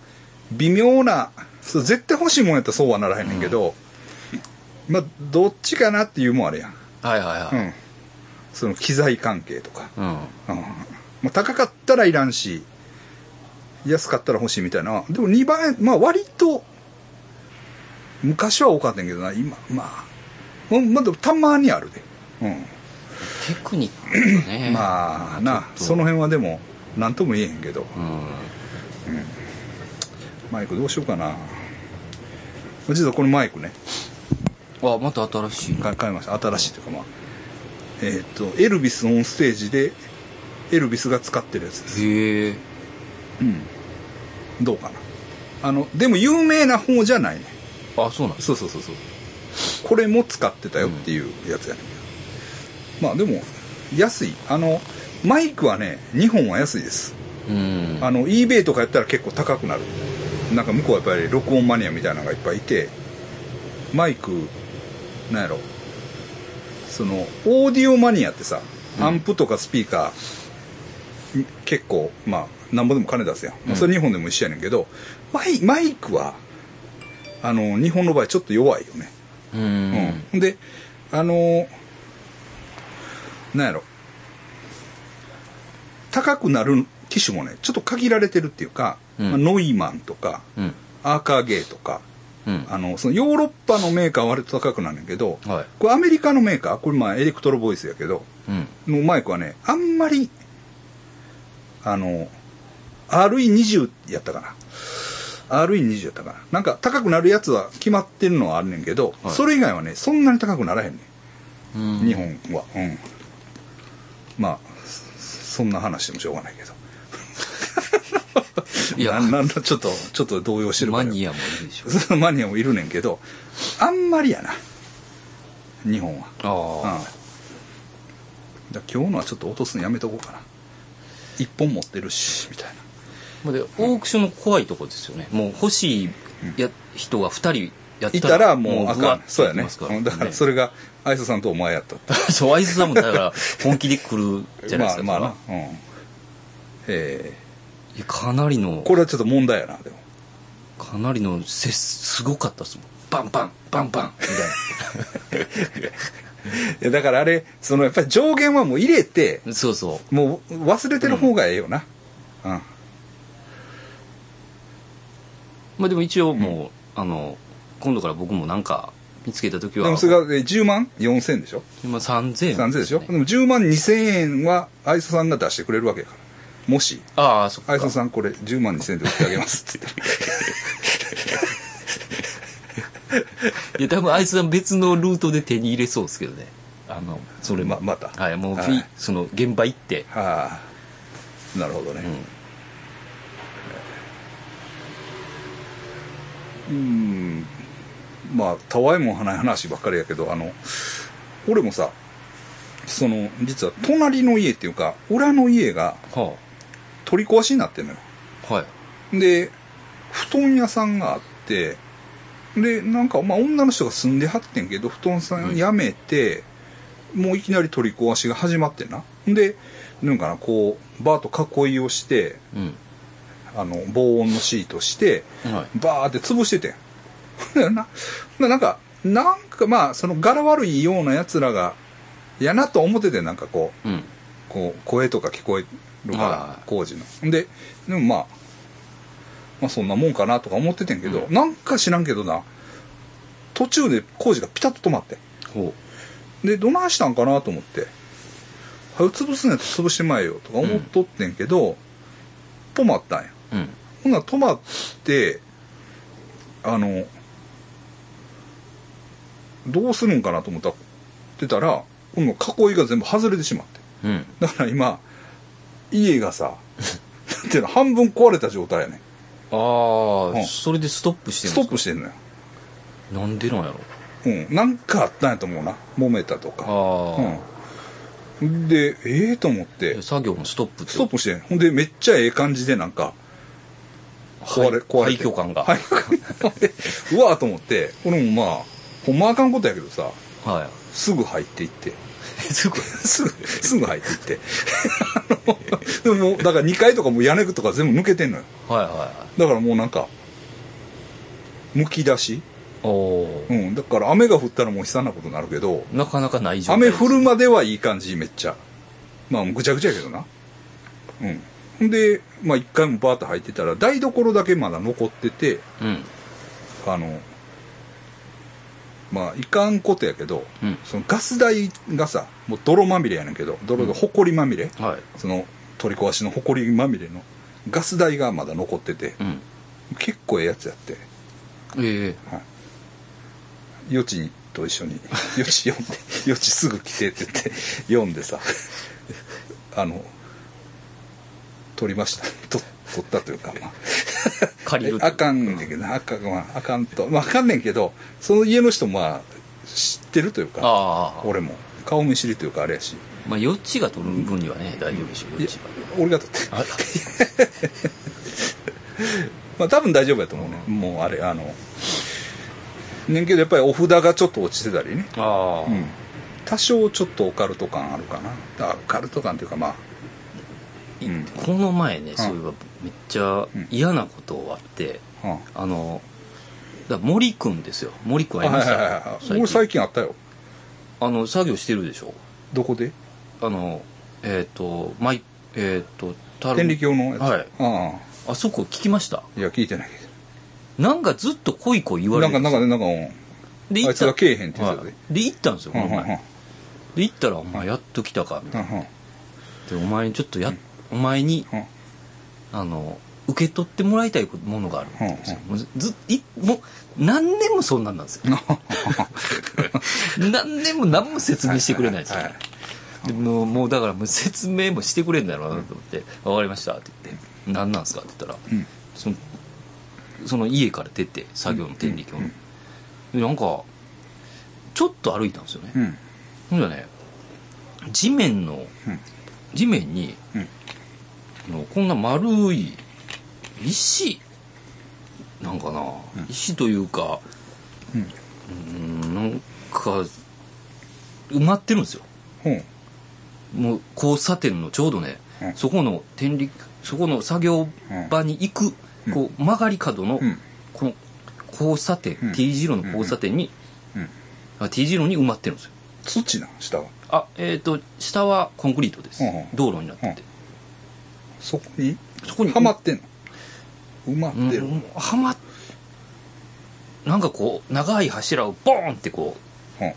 微妙なそう絶対欲しいもんやったらそうはならへんねんけど、まあどっちかなっていうもんあれやん、はいはいはい、うん、その機材関係とか、うん。うん。まあ、高かったらいらんし安かったら欲しいみたいな。でも2番まあ割と昔は多かったんやけどな今まあ。うんまもたまにあるで。うん。テクニックがね。まあなその辺はでも何とも言えへんけど。うんマイクどうしようかな。実はこのマイクね。あまた新しい。の買いました。新しいというかまあ。えーっとエルビスオンステージでエルビスが使ってるやつです。へえ。どうかな。あのでも有名な方じゃないね。あそうなんそうそうそうそう。これも使ってたよっていうやつやねんけど、まあでも安い。あのマイクはね日本は安いです。うん。あの eBay とかやったら結構高くなるなんか向こうはやっぱり録音マニアみたいなのがいっぱいいてマイクなんやろ。そのオーディオマニアってさうん。アンプとかスピーカー、結構まあなんぼでも金出すやん、まあそれ日本でも一緒やねんけどマイマイクはあの日本の場合ちょっと弱いよね。うん。うん、であのーなんやろ。高くなる機種もねちょっと限られてるっていうか、うんまあノイマンとかうん。アーカーゲーとかうん。あのそのヨーロッパのメーカーは割と高くなるんやけど、はい。これアメリカのメーカーこれまあエレクトロボイスやけどうん。のマイクはねあんまりあの RE20 やったかな。RE20 やったかな。なんか高くなるやつは決まってるのはあるねんけど、はい。それ以外はねそんなに高くならへんねうんん。日本は。うん。まあそそんな話でもしょうがないけどいや。ななんだちょっとちょっと動揺してるから。マニアもいるでしょ。そ のマニアもいるねんけどあんまりやな。日本は。あうん。じゃあ今日のはちょっと落とすのやめとこうかな。一本持ってるしみたいな。あでオークションの怖いとこですよね。もう欲しいや人が2人やったいたらもうあかん。そうやね。だからそれが愛想さんとお前やった そう、アイスさんもだから本気で来るじゃないですか。まあまあな。うん。えいやかなりのー、これはちょっと問題やなでも。かなりのせすごかったですもん。バンバン、バンバン、みたい いやだからあれそのやっぱり上限はもう入れてな。そうそう。もう忘れてる方がええよな。うん、まあでも一応もう、あの、今度から僕もなんか見つけた時は、でもそれがえー10万4000でしょ？今3000円、3000でしょ？でも10万2000円は愛想さんが出してくれるわけやからもしああ、そっか。愛想さんこれ10万2000円で売ってあげますって言っていや、多分あいつは別のルートで手に入れそうですけどね。あの、それも。ままたはい、もうはいその現場行って。はあなるほどねうん。うんまあたわいもない話ばっかりやけどあの俺もさその実は隣の家っていうか裏の家がは取り壊しになってんのよあ。はい。で布団屋さんがあってでなんかまあ女の人が住んではってんけど布団さん辞めて、もういきなり取り壊しが始まってんなでなんかなこうバーッと囲いをしてうん。あの防音のシートしてはい。バーって潰しててん なななんかなんかまあその柄悪いようなやつらがやなと思っててなんかこううん。こう声とか聞こえるかはらい。工事の。ででもまあまあそんなもんかなとか思っててんけど、なんか知らんけどな途中で工事がピタッと止まって。ほでどないしたんかなと思って「はよ潰すんやったら潰してまえよ」とか思っとってんけど、止まったんや。う。うん。ほんなら止まってあのどうするんかなと思ったってたら今度囲いが全部外れてしまって。うん。だから今家がさなんていうの半分壊れた状態やねああ、うん。それでストップしてるストんですかップしてんのよ。なんでなんやろ？うん。なんかあったんやと思うな。揉めたとか。あうん。でええと思っあ、て作業のストップって？ストップしてん。ほんでめっちゃええ感じでなんか壊れ廃壊れて。廃墟感が。廃墟感で うわーと思って。これもまあほんまあかんことやけどさ。はすぐ入っていって。いすごいすぐすぐ入っていって。あ のでもだから2階とかも屋根とか全部抜けてんのよ。はいはいはい。だからもうなんかむき出し。おおう、ん。だから雨が降ったらもう悲惨なことになるけどなかなかない状態雨降るまではいい感じめっちゃ。まあぐちゃぐちゃやけどな。うん。でまあ1回もバーッと入ってたら台所だけまだ残っててうん。あのまあいかんことやけど、うん。そのガス代がさもう泥まみれやねんけど泥でほこりまみれ、はい。その取り壊しのほこりまみれのガス代がまだ残っててうん。結構ええやつやって。ええ。余地にと一緒に余地読んで余地すぐ来てって言って読んでさあの取りました。と取ったというかまあ。借りるえあかんねんけどあかん、まあ、あかんと。まああかんねんけどその家の人もまあ知ってるというか俺も。顔見知りというかあれやし。まあ余地が取る分にはね大丈夫でしょ余地俺が取って。まあ多分大丈夫やと思うね。もうあれあのねんけどやっぱりお札がちょっと落ちてたりね。ああ、うん。多少ちょっとオカルト感あるかな。あオカルト感っていうかまあ。うんこの前ね、そういえばめっちゃ嫌なことあって、はあのだ森くんですよ。森くんあ会いました、俺最近あったよ。あの作業してるでしょ？どこで？あのえっ、とマイえっ、とた天理教のやつ？はい。ああ。そこ聞きました？あいや聞いてないけなんかずっと恋恋言どなんわれるかなんかなんかうん。であいつがけえへんって言ってたで。はい。で行ったんですよこのうんうん。で行ったら「お前やっと来たか」みたいな。うんうん。でお前にちょっとや、お前にうんあの受け取ってもらいたいものがあるんですよ、うもうずいもう何年もそんなんなんですよ。何年も何も説明してくれないんですよ、はいはい。でもうもうだからもう説明もしてくれんだろうなと思って「分かりました」って言って「何なんすか?」って言ったらうん。そのその家から出て作業の天理教の、でなんかちょっと歩いたんですよね、うん。ほんじゃね地面の、うん。地面に、のこんな丸い石なんかな、うん。石というかうん。うんなんか埋まってるんですよ。ほう。もう交差点のちょうどね、うん。そこの天理そこの作業場に行く、うん。こう曲がり角の、うん。この交差点、うん。T 字路の交差点に、うん。あ T 字路に埋まってるんですよ。土な下はあえっ、と下はコンクリートです、道路になってて、そこに？そこに？はまってんの？埋まってる。うん。はまなんかこう長い柱をボーンってこううん。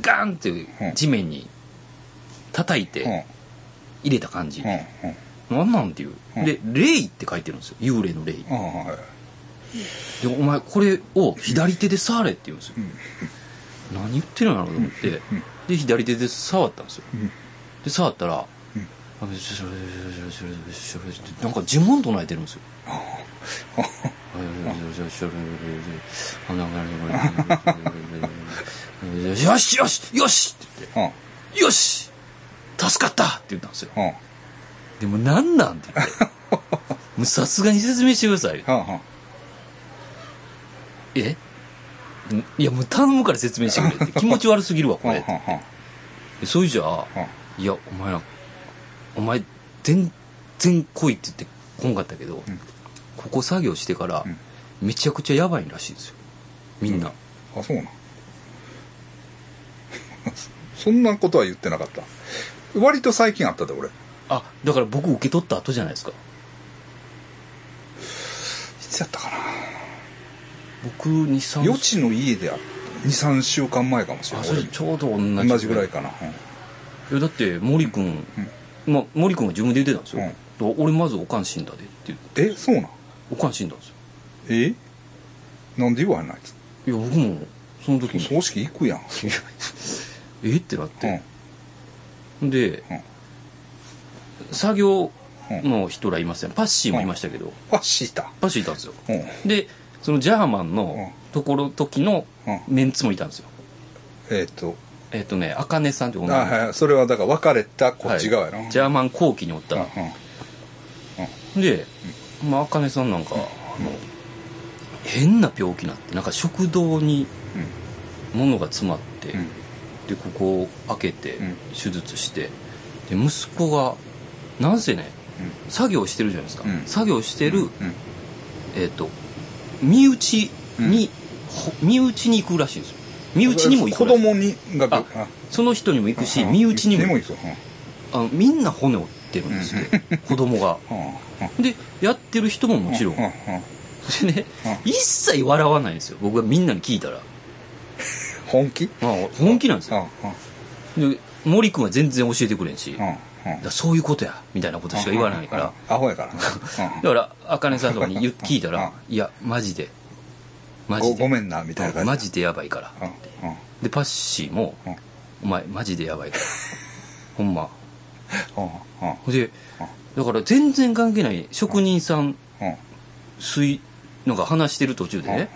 ガーンってうん。地面に叩いうん。て入れた感じ、うん。うん。なんなんていう、うん。で「霊」って書いてるんですよ。幽霊の霊はいでお前これを左手で触れって言うんですよ、うん。何言ってるんやろうと思って、うん。で左手で触ったんですよ。うん。で触ったら、なんか呪文唱えてるんですよよしよしよしって言っうんて、よし助かったって言ったんですよ。うんでもなんなんって言って。もうさすがに説明してください。えんいやもう頼むから説明してくれって。気持ち悪すぎるわ、これ。あはあはでそれじゃあいや、お前ら、お前、全然来いって言ってこんかったけど、うん。ここ作業してからうん、めちゃくちゃやばいらしいですよ。みんな。あそうなん。そんなことは言ってなかった。割と最近あったで俺。いあ、だから僕受け取った後じゃないですか。つやったかな。僕2、3余地の家で23週間前かもしれあ、ない。それちょうど同じ。俺同じぐらいかな、いやだって森君、まあ、森君が自分で言ってたんですよ、だから俺まずおかん死んだでって言って。うんえそうなん？おかん死んだんですよ。え？なんで言わないいや僕もその時に。葬式行くやん。え？ってなっうん。て、で、うん。作業の人らいましたよパッシーもいましたけど、あシータパッシーいたんですよ。うん。でそのジャーマンのところ時のうん。メンツもいたんですよ。えーっとえっ、とねあかねさんってあ女の子。はいそれはだから別れたこっち側やろ、はい。ジャーマン後期におった、うんうんで、まあ、あかねさんなんか、あの、変な病気になって、なんか食道に物が詰まって、うん。で、ここを開けてうん、手術して、で、息子が、なんせね、作業してるじゃないですか。うん。作業してる、うん。えっ、と、身内に、ほ身内に行くらしいんですよ。身内にも行く子。供にがあその人にも行くし、身内にも行くあのみんな骨折ってるんですって、子供が。で、やってる人ももちろん。でね、うん一切笑わないんですよ。僕がみんなに聞いたら。本気？まあ、本気なんですうんよ。で、森君は全然教えてくれんし、だそういうことや、みたいなことしか言わないから。アホやから なだから、あかねさんとかに言聞いたら、いや、マジで。マジで。ごごめんなみたいな感じ。マジでやばいから。うんうん。で、パッシーも、うん。お前、マジでやばいから。ほんま。うんうん。で、だから全然関係ない職人さん、うん。水、なんか話してる途中で。ね、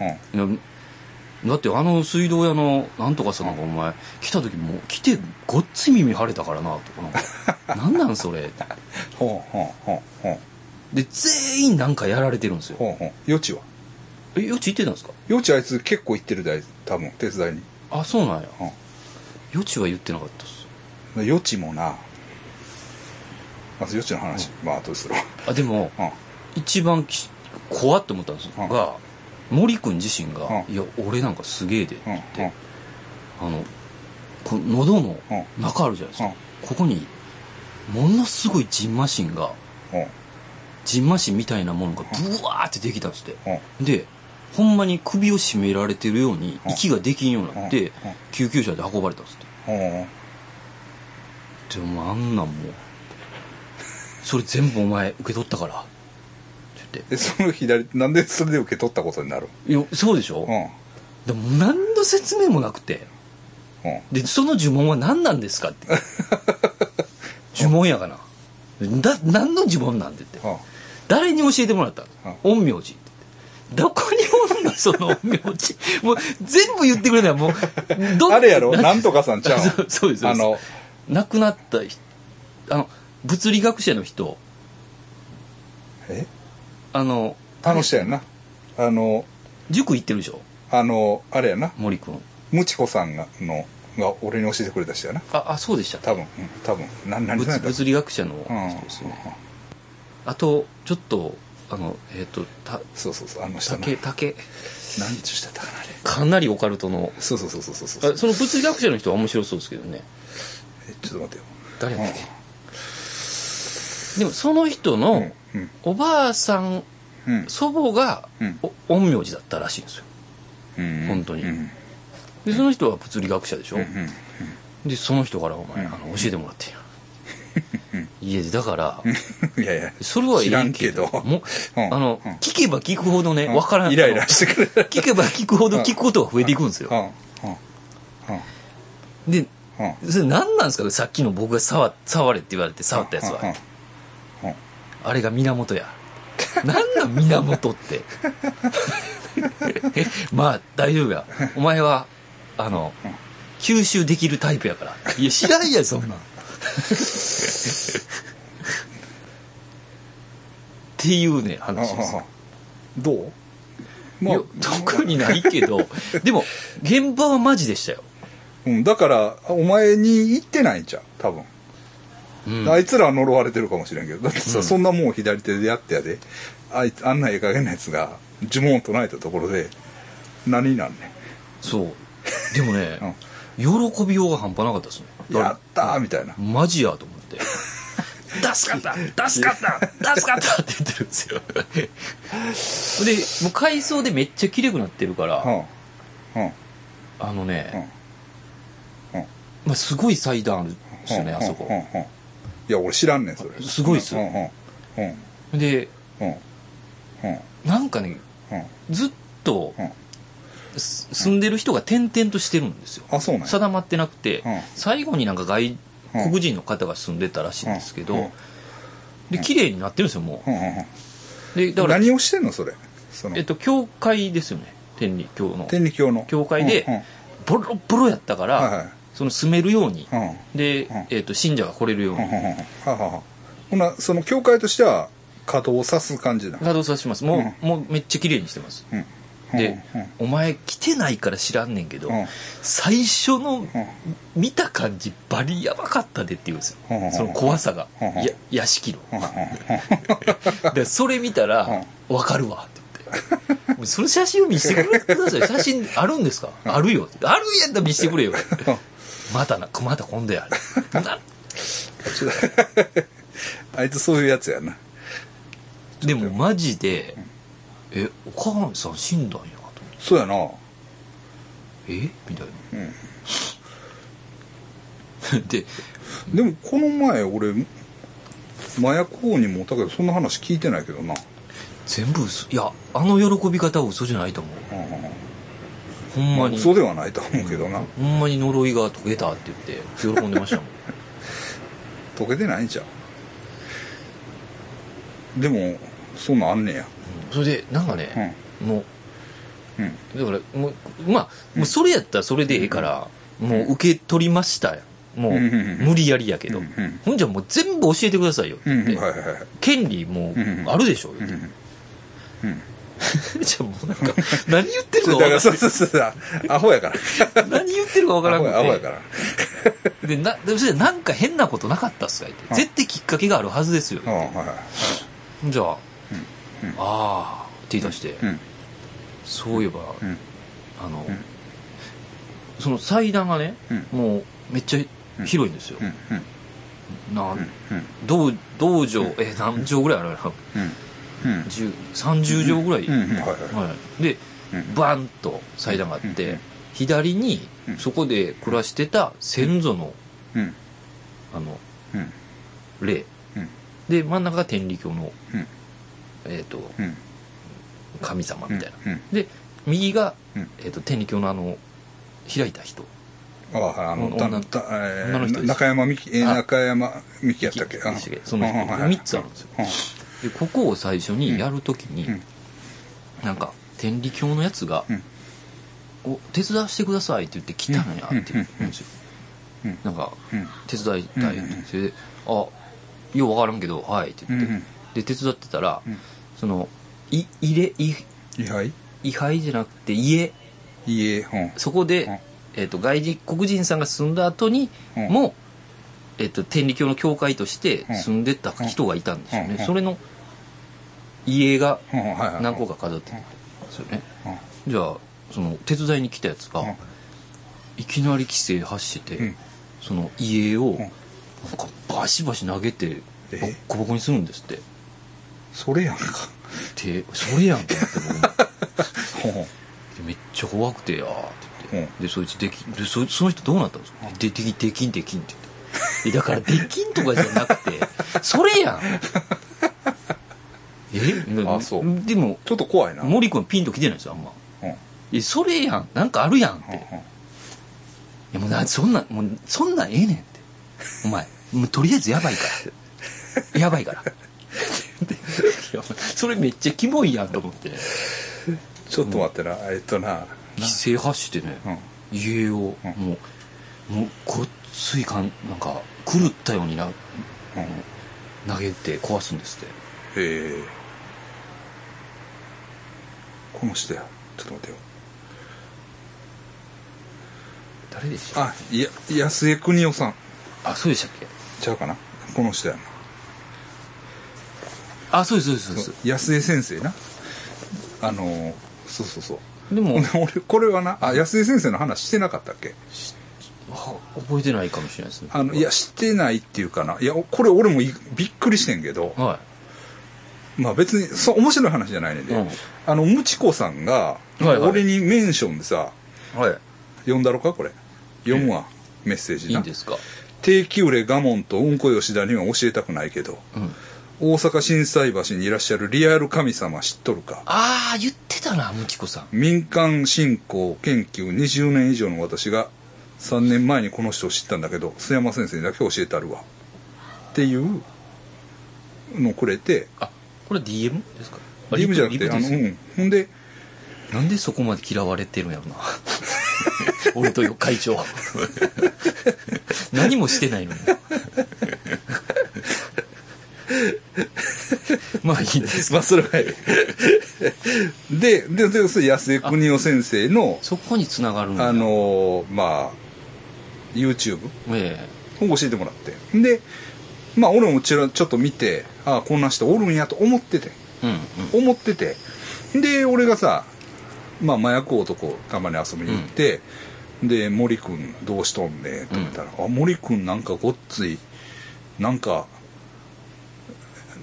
だってあの水道屋のなんとかさんがお前来た時もう来てごっつい耳腫れたからなとかなんか。なんなんそれ？ほうほうほうほう。で全員なんかやられてるんですよ。ほうほう。余地は？えよち行ってたんですか？余地あいつ結構行ってるだい多分手伝いに。あそうなんや。うん。よちは言ってなかったっす。余地もな。まず余地の話、まあ後でするわあでもうん。一番き怖って思ったんですうん。が森君自身がう「いや俺なんかすげえで」って。うん。言ってあのこの喉の中あるじゃないですか。うん。ここにものすごいジンマシンがうん。ジンマシンみたいなものがブワーってできたんですって。うん。でほんまに首を絞められてるようにう。ん息ができんようになって救急車で運ばれたんですって。う。んでもあんなんもうそれ全部お前受け取ったから。って言って。でその左なんでそれで受け取ったことになる？いやそうでしょ、うん。でも何の説明もなくて。うん。でその呪文は何なんですかって。呪文やがな。だ何の呪文なんて言って。うん。誰に教えてもらった？の陰陽師どこにおんの？その陰陽師もう全部言ってくれない。もうどあれやろ？ななんとかさんちゃう？そうそうですあの亡くなった人あの物理学者の人。え？あのあの人やんな。あの塾行ってるでしょ？あのあれやな。森君。ムチコさんがのが俺に教えてくれた人やな。ああそうでした。多分、うん、多分。な何さんやった？物物理学者のうん人ですね、あとちょっとあのえっ、とたそうそうそうあの人な竹竹。何日してたかなあれ。かなりオカルトの。そうそうそうそうそうそう。あその物理学者の人は面白そうですけどね。えちょっと待ってよ。誰だっけ、でもその人のうんおばあさんうん。祖母がうん。お陰陽師だったらしいんですよ。うん。本当に。うん。でその人は物理学者でしょ、うんうん。でその人からお前、うん。あの教えてもらってんや家で。だから いやいやそれはいらんけど。もううん。あの、うん。聞けば聞くほどねわからん。イライラしてくる。聞けば聞くほど聞くことが増えていくんですよ、でうん。それ何なんですか？さっきの僕が触触れって言われて触ったやつは、あれが源や。何なん源って？まあ大丈夫や。お前はあの、吸収できるタイプやから。いや知らんやんそんなんっていうね話です。どう？いや特にないけど でも現場はマジでしたよ、うん、だからお前に言ってないんちゃう？多分、うん。あいつらは呪われてるかもしれんけど。だってさ、うん。そんなもん左手でやってやで。あいつあんなええ加減なやつが呪文を唱えたところで何になんねそう。でもね、喜びようが半端なかったですね。んやったーみたいな。マジやと思って。助かった助かった助かった。って言ってるんですよ。でもう海藻でめっちゃ綺麗くなってるから、うんうん。あのね、うんうん。まあ、すごい祭壇あるんですよね、あそこ。いや俺知らんねんそれ。すごいっすよ。でうんうん。なんかねうん。ずっと、住んでる人が転々としてるんですよ。あそうなんや。定まってなくて、うん。最後になんか外国人の方が住んでたらしいんですけど、うん。うん。で綺麗になってるんですよもう。んうんうん。うでだから何をしてんのそれ？その。えっと教会ですよね。天理教の。天理教の。教会でボロボロやったから、はいはい。その住めるように、うん。で、うん。えっと信者が来れるように。うんうんうん。はあはあはあほなその教会としては稼働をさす感じだ稼働させます。もう,、もうめっちゃ綺麗にしてます。うんで、うんお前来てないから知らんねんけど、うん。最初のうん。見た感じバリヤバかったでって言うんですよ、うんうんその怖さが、うんうん。や屋敷の、うんうん。でそれ見たら「分かるわ」って言ってもう「その写真を見せてください。写真あるんですか？あるよ」あるんやったら見せてくれよ」またなまた今度や。な あいつそういうやつやな。でもマジで「えお母さん死んだんや」と思って。そうやな。え？みたいうん。な ででもこの前俺麻薬王にもだけどそんな話聞いてないけどな、全部嘘いやあの喜び方は嘘じゃないと思う。ほんまあ、まに嘘ではないと思うけどな。ほんまに呪いが解けたって言って喜んでましたもん。解けてないんちゃう？でもそんなんあんねやそれでなんかね、もうだからもうまあもうそれやったらそれでええから、もう受け取りましたよもう、無理やりやけど、ほんじゃもう全部教えてくださいよ。ってうん。言って、はいはいはい。権利もうん。あるでしょ、言ううん。てうん。じゃあもうなんか 何言ってるかだから分からそうそうそうそう。アホやから。ん 何言ってるか分からアんくホやアホやかてら。でなでそれでなんか変なことなかったっすか言って。うん。絶対きっかけがあるはずですよ。うん。はいはい。じゃあ、うんああ。って言い出して、うん。そういえば、うん。あの、うんその祭壇がね、うん。もうめっちゃ広いんですよ、なうん。道道場、え何畳ぐらいあるの？うん。うん。10 30畳ぐらい、はいでうん。バンと祭壇があって、うん。左にうん。そこで暮らしてた先祖のうん。あのうん。霊、うん。で真ん中が天理教の、うんえっ、とうん。神様みたいな、うんで右が、うん。えー、と天理教のあの開いた人。あああのた女女の人中山美紀中山美紀やったっけ？その人。うんはいはい。3つあるんですよ。でここを最初にやるときに、うん。なんか天理教のやつがうん「お手伝わしてください」って言って来たんやって言うんですよ、うん。なんかうん。手伝いたいそれで「あよう分からんけどはい」って言って、で手伝ってたら、うん。そのい入れい位牌？位牌じゃなくて家。家うん。そこで、うん。えー、と外人黒人さんが住んだ後にうん。も、えー、と天理教の教会として住んでた人がいたんですよね、うん。うん。それの家がうん。はいはい何個か飾ってたんですよね、うん。じゃあその手伝いに来たやつが、うん。いきなり規制発して、うん。その家を、ん。なんかバシバシ投げてえ。ボッコボコにするんですってそれやんか。でそれやんと思って めっちゃ怖くてやーって言って、う。んでそいつできでそその人どうなったんですか、でできできんできんって言って。えだからできんとかじゃなくて それやん。え？あそう。でもちょっと怖いな。森君ピンと来てないんですよあんま。うん。えそれやん。なんかあるやんって、いうんうん。やもうなそんなもうそんなんええねんって。お前もうとりあえずやばいから。やばいから。で いやそれめっちゃキモいやんと思って。ちょっと待ってなえっとな。規制発してね、うん。家をうん。もうもうごっついかんなんか狂ったようになうん。投げて壊すんですって。ええ。この人や。ちょっと待ってよ。誰でしたあいや安江邦夫さん。あそうでしたっけ？ちゃうかな？この人やなあそうですそうですそうです。安江先生な。あのーそうそうそう。でも俺これはなあ安江先生の話してなかったっけ？あ覚えてないかもしれないですね。あのいやしてないっていうかな。いやこれ俺もいびっくりしてんけど。はまあ別にそう面白い話じゃないねんで、うん。あのムチ子さんが、俺にメンションでさいはい。読んだろかこれ？読むわ、メッセージな。いいんですか？定期売れガモンとうんこ吉田には教えたくないけど。うん大阪心斎橋にいらっしゃるリアル神様知っとるか？ああ言ってたなムキコさん。民間信仰研究20年以上の私が3年前にこの人を知ったんだけど須山先生にだけ教えてあるわ。っていうのをくれて。あこれ DM ですか？あ DM じゃなくてあの、うん、ほんでなんでそこまで嫌われてるんやろな。俺とよ会長。何もしてないのに まあいいですまあそれはいい でででそれ安江邦夫先生のそこに繋がるんだ。あのーまあ YouTube えを教えてもらって。でまあ俺もちらちょっと見てああこんな人おるんやと思ってて。えうんうん。思ってて。で俺がさまあ麻薬男たまに遊びに行って、で森君どうしとんねんって言ったら、あ森君なんかごっついなんか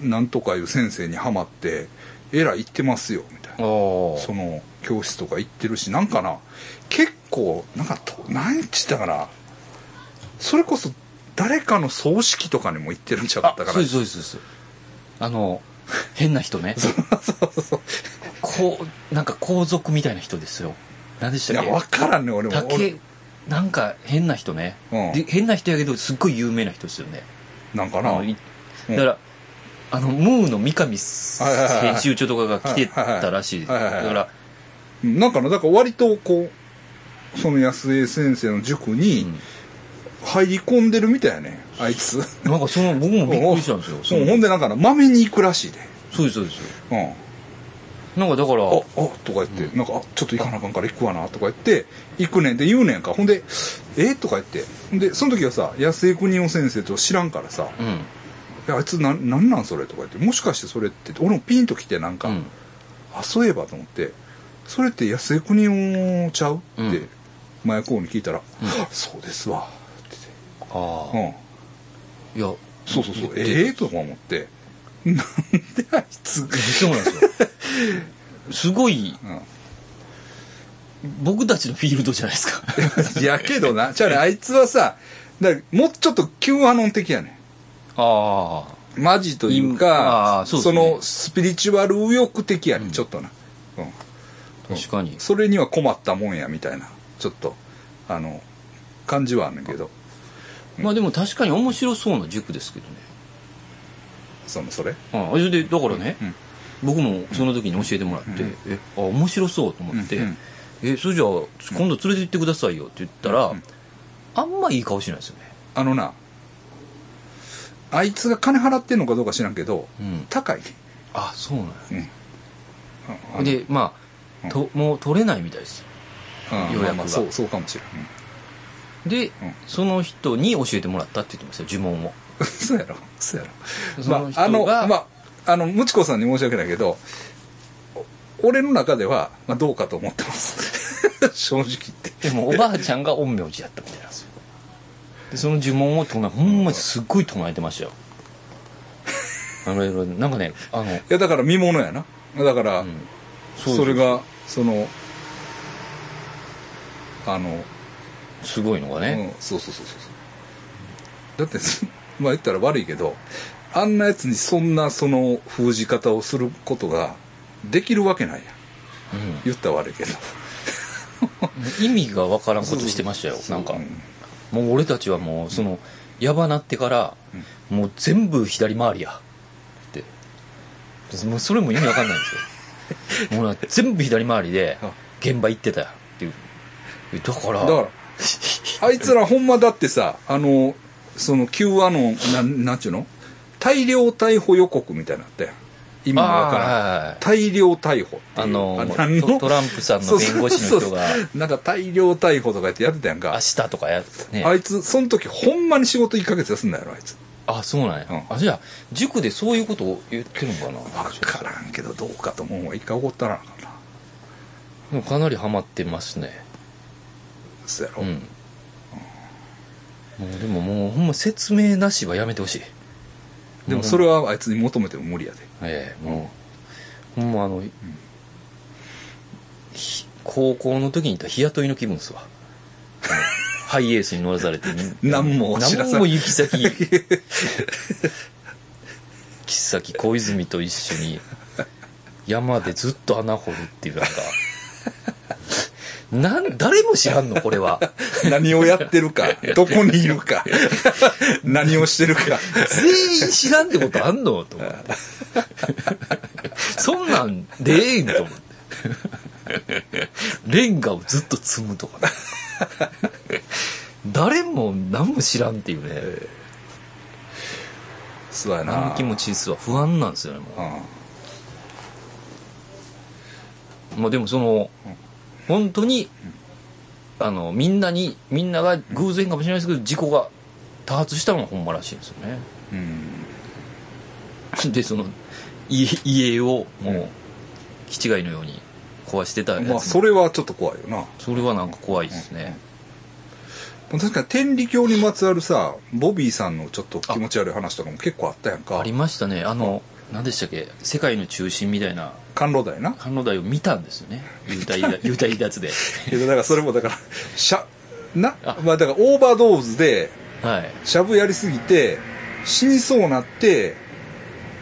なんとかいう先生にはまってえらい行ってますよみたいな。その教室とか行ってるしなんかな結構なんかと何ちったかなそれこそ誰かの葬式とかにも行ってるんちゃったかな。そうですそうですあの変な人ね。そうそうそう。こうなんか皇族みたいな人ですよ。何でしいやたっけ？分からんね俺も。俺。竹なんか変な人ね、うん。で変な人やけどすっごい有名な人ですよね。なんかな。だから、あのムーの三上編集長とかが来てたらしい。だからなんかなだから割とこうその安江先生の塾にうん。入り込んでるみたいやね。あいつ。なんかその僕もびっくりしたんですよ。そほんでなんかなまめに行くらしいで。そうですそうです。うん。なんかだからあ、あ、とか言って、なんか、あちょっと行かなあかんから行くわな、とか言って、行くねんって言うねんか。ほんで、えとか言って。で、その時はさ、安江邦夫先生と知らんからさ、うん。えあいつな、なんなんそれとか言って、もしかしてそれって、俺もピンと来てなんか、うん。あ、そういえばと思って、それって安江邦夫ちゃう？って、うん前公に聞いたら、あそうですわ、ってああ。うん。いやそうそうそう、ええとか思って、なんであいつ、そうなんですよ。すごい。うん。僕たちのフィールドじゃないですか。やけどな、じゃあね、あいつはさ、だもうちょっと Q アノン的やねあ。マジというあか、ーそうね。のスピリチュアル右翼的やねん、ちょっとな。うん。確かに。それには困ったもんや、みたいな、ちょっと、あの、感じはあんねんけど、まあでも確かに面白そうな塾ですけどね。その、それ？ああそれでだからね、うん。僕もその時に教えてもらって、うん。えあ面白そうと思って、うんうん。えそれじゃあ今度連れて行ってくださいよって言ったら、うん。あんまいい顔しないですよね。あのな、あいつが金払ってんのかどうか知らんけど、うん高いね。あそうなんやうん。あのでまあ、ともう取れないみたいですうん予約がそう、そうかもしれん。で、うんその人に教えてもらったって言ってましたよ呪文をうん そうやろ、そうやろ。その人まあ、あの、がまあ、あの、むちこさんに申し訳ないけど、お俺の中では、まあ、どうかと思ってます。正直言って。でもおばあちゃんが陰陽師やったみたいなんですよでその呪文を唱えほんまにすっごい唱えてましたよ。あのいろいろなんかねあの、いや、だから見物やな。だから、うん。それが、その、あの、すごいのがね、うん、そうそうそうそう。だって、す まあ言ったら悪いけど、あんなやつにそんなその封じ方をすることができるわけないやん。言ったら悪いけど。うん意味がわからんことしてましたよ。なんか、うんもう俺たちはもうそのやばなってから、もう全部左回りや。って。もうそれも意味わかんないんですよ。もうな全部左回りであ現場行ってたよっていう。えだからだから、あいつらほんまだってさ、あの、その Q アノン、なん、なんちゅうの？大量逮捕予告みたいなのあったやん。意味がわから大量逮捕あの何トトランプさんの弁護士の人がなんか大量逮捕とかやってやってたやんか明。日とかやってねあいつ、その時ほんまに仕事1ヶ月休んだやろ、あいつ。あそうなんや、うんあじゃあ塾でそういうことを言ってるのかなわからんけど、どうかと思うわ。一回怒ったらなあかんな。でもかなりハマってますねそうやろ。うんもうでももうほんま説明なしはやめてほしいでもそれはあいつに求めても無理やで。ええもう、ほんまあの、ひ高校の時にいた日雇いの気分っすわ。ハイエースに乗らされて 何も知らさ何も行き先。行き先小泉と一緒に山でずっと穴掘るっていうなんかなん誰も知らんのこれは 何をやってるか、どこにいるか、何をしてるか。全員知らんってことあんの？と思って。そんなんでええんと思って。レンガをずっと積むとかね。誰も何も知らんっていうね。そうやな。何気持ち実は不安なんですよね、もうん。う。まあでもその、本当に、あの、みんなに、みんなが偶然かもしれないですけど、事故が多発したのがほんまらしいんですよね。うん。で、その、家、家をもう、気違いのように壊してたやつもまあ、それはちょっと怖いよな。それはなんか怖いですね。確かに天理教にまつわるさ、ボビーさんのちょっと気持ち悪い話とかも結構あったやんか。ありましたね。あの、何でしたっけ？世界の中心みたいな。甘露台な？甘露台を見たんですよね。幽体離幽体離脱で。だからそれもだからしゃな？あ。まあだからオーバードーズではい。しゃぶやりすぎて死にそうなって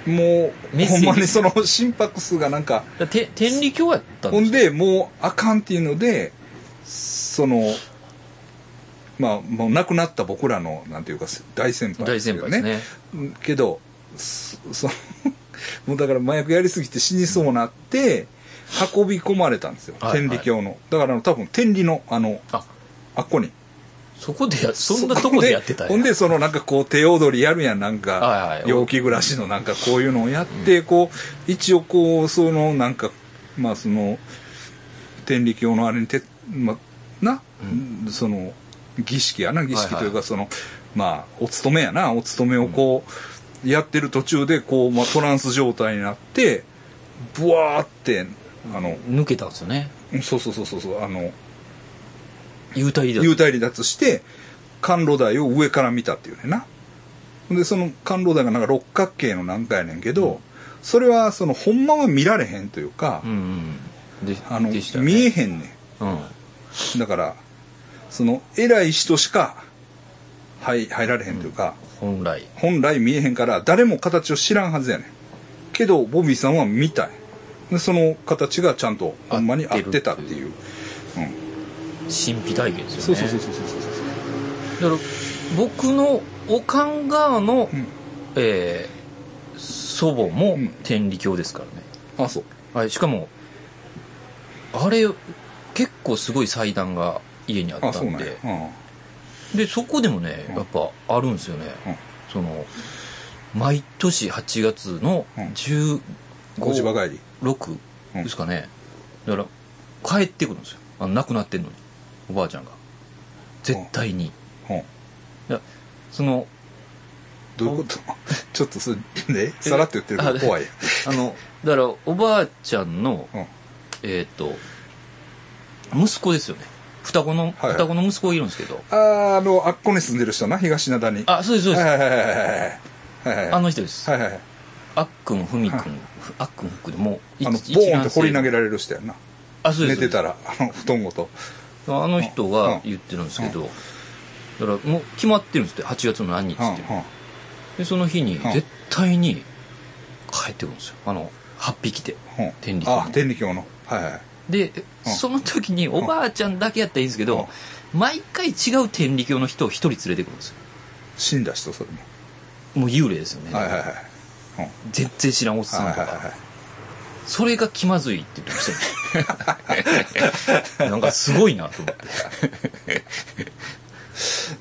もうほんまにその心拍数がなんかだて天理教やったんほんでもうあかんっていうのでそのまあもう亡くなった僕らのなんていうか大先輩大先輩ですね。うんけどそ もうだから麻薬やりすぎて死にそうなって運び込まれたんですよ、はいはい。天理教の。だから多分天理のあのあ。あっこに。そこでやそんなとこでやってたんや。ほんでそのなんかこう手踊りやるやん。なんか、はいはい。陽気暮らしのなんかこういうのをやって、こう一応こうそのなんかまあその天理教のあれにてまあな、その儀式やな。儀式というかその、まあお勤めやな。お勤めをこうやってる途中でこう、まあ、トランス状態になってブワーってあの抜けたんですよね。そうそうそうそうそうあの幽体離脱。幽体離脱して甘露台を上から見たっていうねんな。でその甘露台がなんか六角形のなんかやねんけど、それはそのほんまは見られへんというかう、んうん。であのね。見えへんねうんん。だからその偉い人しか入入られへんというか、本来。本来見えへんから誰も形を知らんはずやねん。けどボビーさんは見たい。でその形がちゃんとほんまに合ってたっていう。神秘体験ですよね。そうそうそうそうそう。そうだから僕のおかん側の、うん。えー祖母もうん。天理教ですからね、あそう。はい、しかもあれ結構すごい祭壇が家にあったあそうんなんや。でうんでそこでもねうん。やっぱあるんですよね、うん。その毎年8月のうん。15、小芝帰り。6ですかね、だから帰ってくるんですよ。あの亡くなってんのに。おばあちゃんが。絶対に、うん。いやそのどういうこと？ちょっとそれね？さらって言ってるから怖い。あのだからおばあちゃんのうん。えっ、と息子ですよね双子の、はい双子の息子がいるんですけど。あーあのあっこに住んでる人な東灘に。あそうですそうです、はいはいはいはいあの人です、はいはいはい。あっくんふみくん、あっくんふくでもうあの一ボーンって掘り投げげられる人やんな。あそうです寝てたらあの布団ごと。あの人が言ってるんですけど、だからもう決まってるんですって8月の何日うんってでその日にうん。絶対に帰ってくるんですよ。あの8匹でうん。天理教の。あ天理教の。はいはいで、うん。その時におばあちゃんだけやったらいいんですけど、毎回違う天理教の人を一人連れてくるんですよ。死んだ人それも。もう幽霊ですよね、はいはいはい。うん。全然知らんおっさんとか、はいはいはいそれが気まずいって言ってましたよね。なんかすごいなと思って。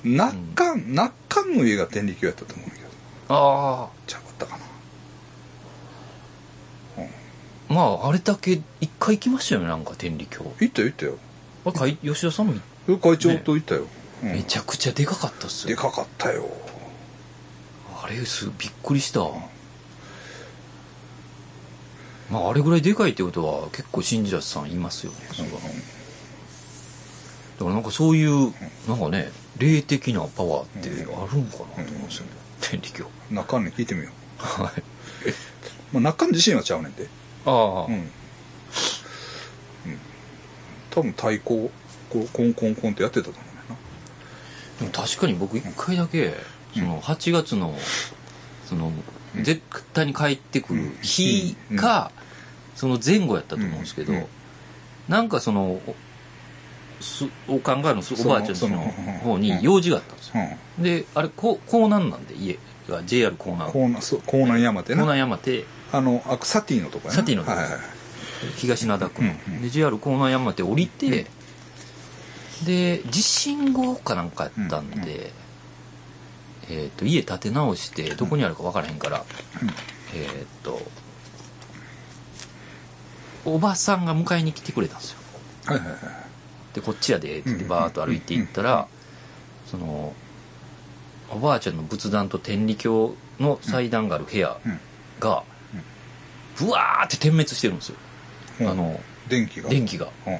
ナッカンナッカンの家が天理教やったと思うけど。あちゃうかったかなあまああれだけ一回行きましたよねなんか天理教行ったよ行ったよ。あかい吉田さんも行っ会長と行ったよ、うん。めちゃくちゃでかかったっすよ。でかかったよ。あれすびっくりした。まああれぐらいでかいってことは結構信者さんいますよね。それはだからなんかそういうなんかね霊的なパワーってあるんかなと思うんですよね。天理教ナッカンに聞いてみよはい、う、まあ、ナッカン自身はちゃうねんでああ、うん、うん、多分太鼓こうコンコンコンってやってたと思うねんな。でも確かに僕一回だけその8月のその絶対に帰ってくる日かその前後やったと思うんですけどうなんかそのおすおかんがのすおばあちゃんそのの方うん。に用事があったんですよ。うん。であれこう江南なんで家が JR 江南コーナーそうコーナー山手江な南山手あのあサティのとこやな。サティのとこ。はいはいはい。東灘区の、うんうん。で JR 江南山手降りて、で地震後かなんかやったんで、うんうん。えー、と家建て直してどこにあるか分からへんから、うん。えっ、とおばさんが迎えに来てくれたんですよ。はいはいはいでこっちやでってバーッと歩いていったら、そのおばあちゃんの仏壇と天理教の祭壇がある部屋うん。がブワーって点滅してるんですよ、うん。あの電気が。電気が。うん。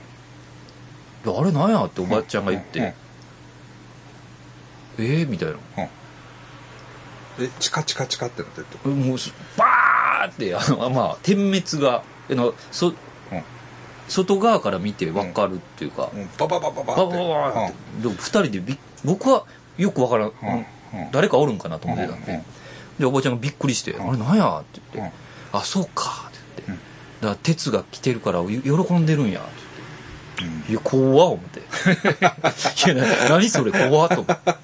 あれなんやっておばあちゃんが言って、うん。えー？みたいな。えチカチカチカってなってるってこもうすバーーってあのまあ点滅があのそ、うん。外側から見て分かるっていうか、うん。パパパパパババって。バババって、でも2人でびっ僕はよく分からん、うん。うん。誰かおるんかなと思ってたんで、うん。うん。でおばちゃんがびっくりして「ん。あれなんや?」って言って「あそうか」って。言って、だから鉄が来てるからよ喜んでるんや」って言って「いや怖っ」思って「いやな何それ怖っ」と思って。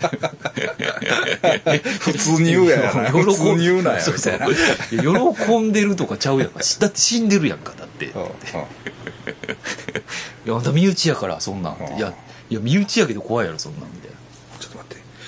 普通に言うやな。普通に言うなやそうそう喜んでるとかちゃうやんか。だって死んでるやんかだって、うんう。んいやあんた身内やからそんなん。いやいや身内やけど怖いやろそんなん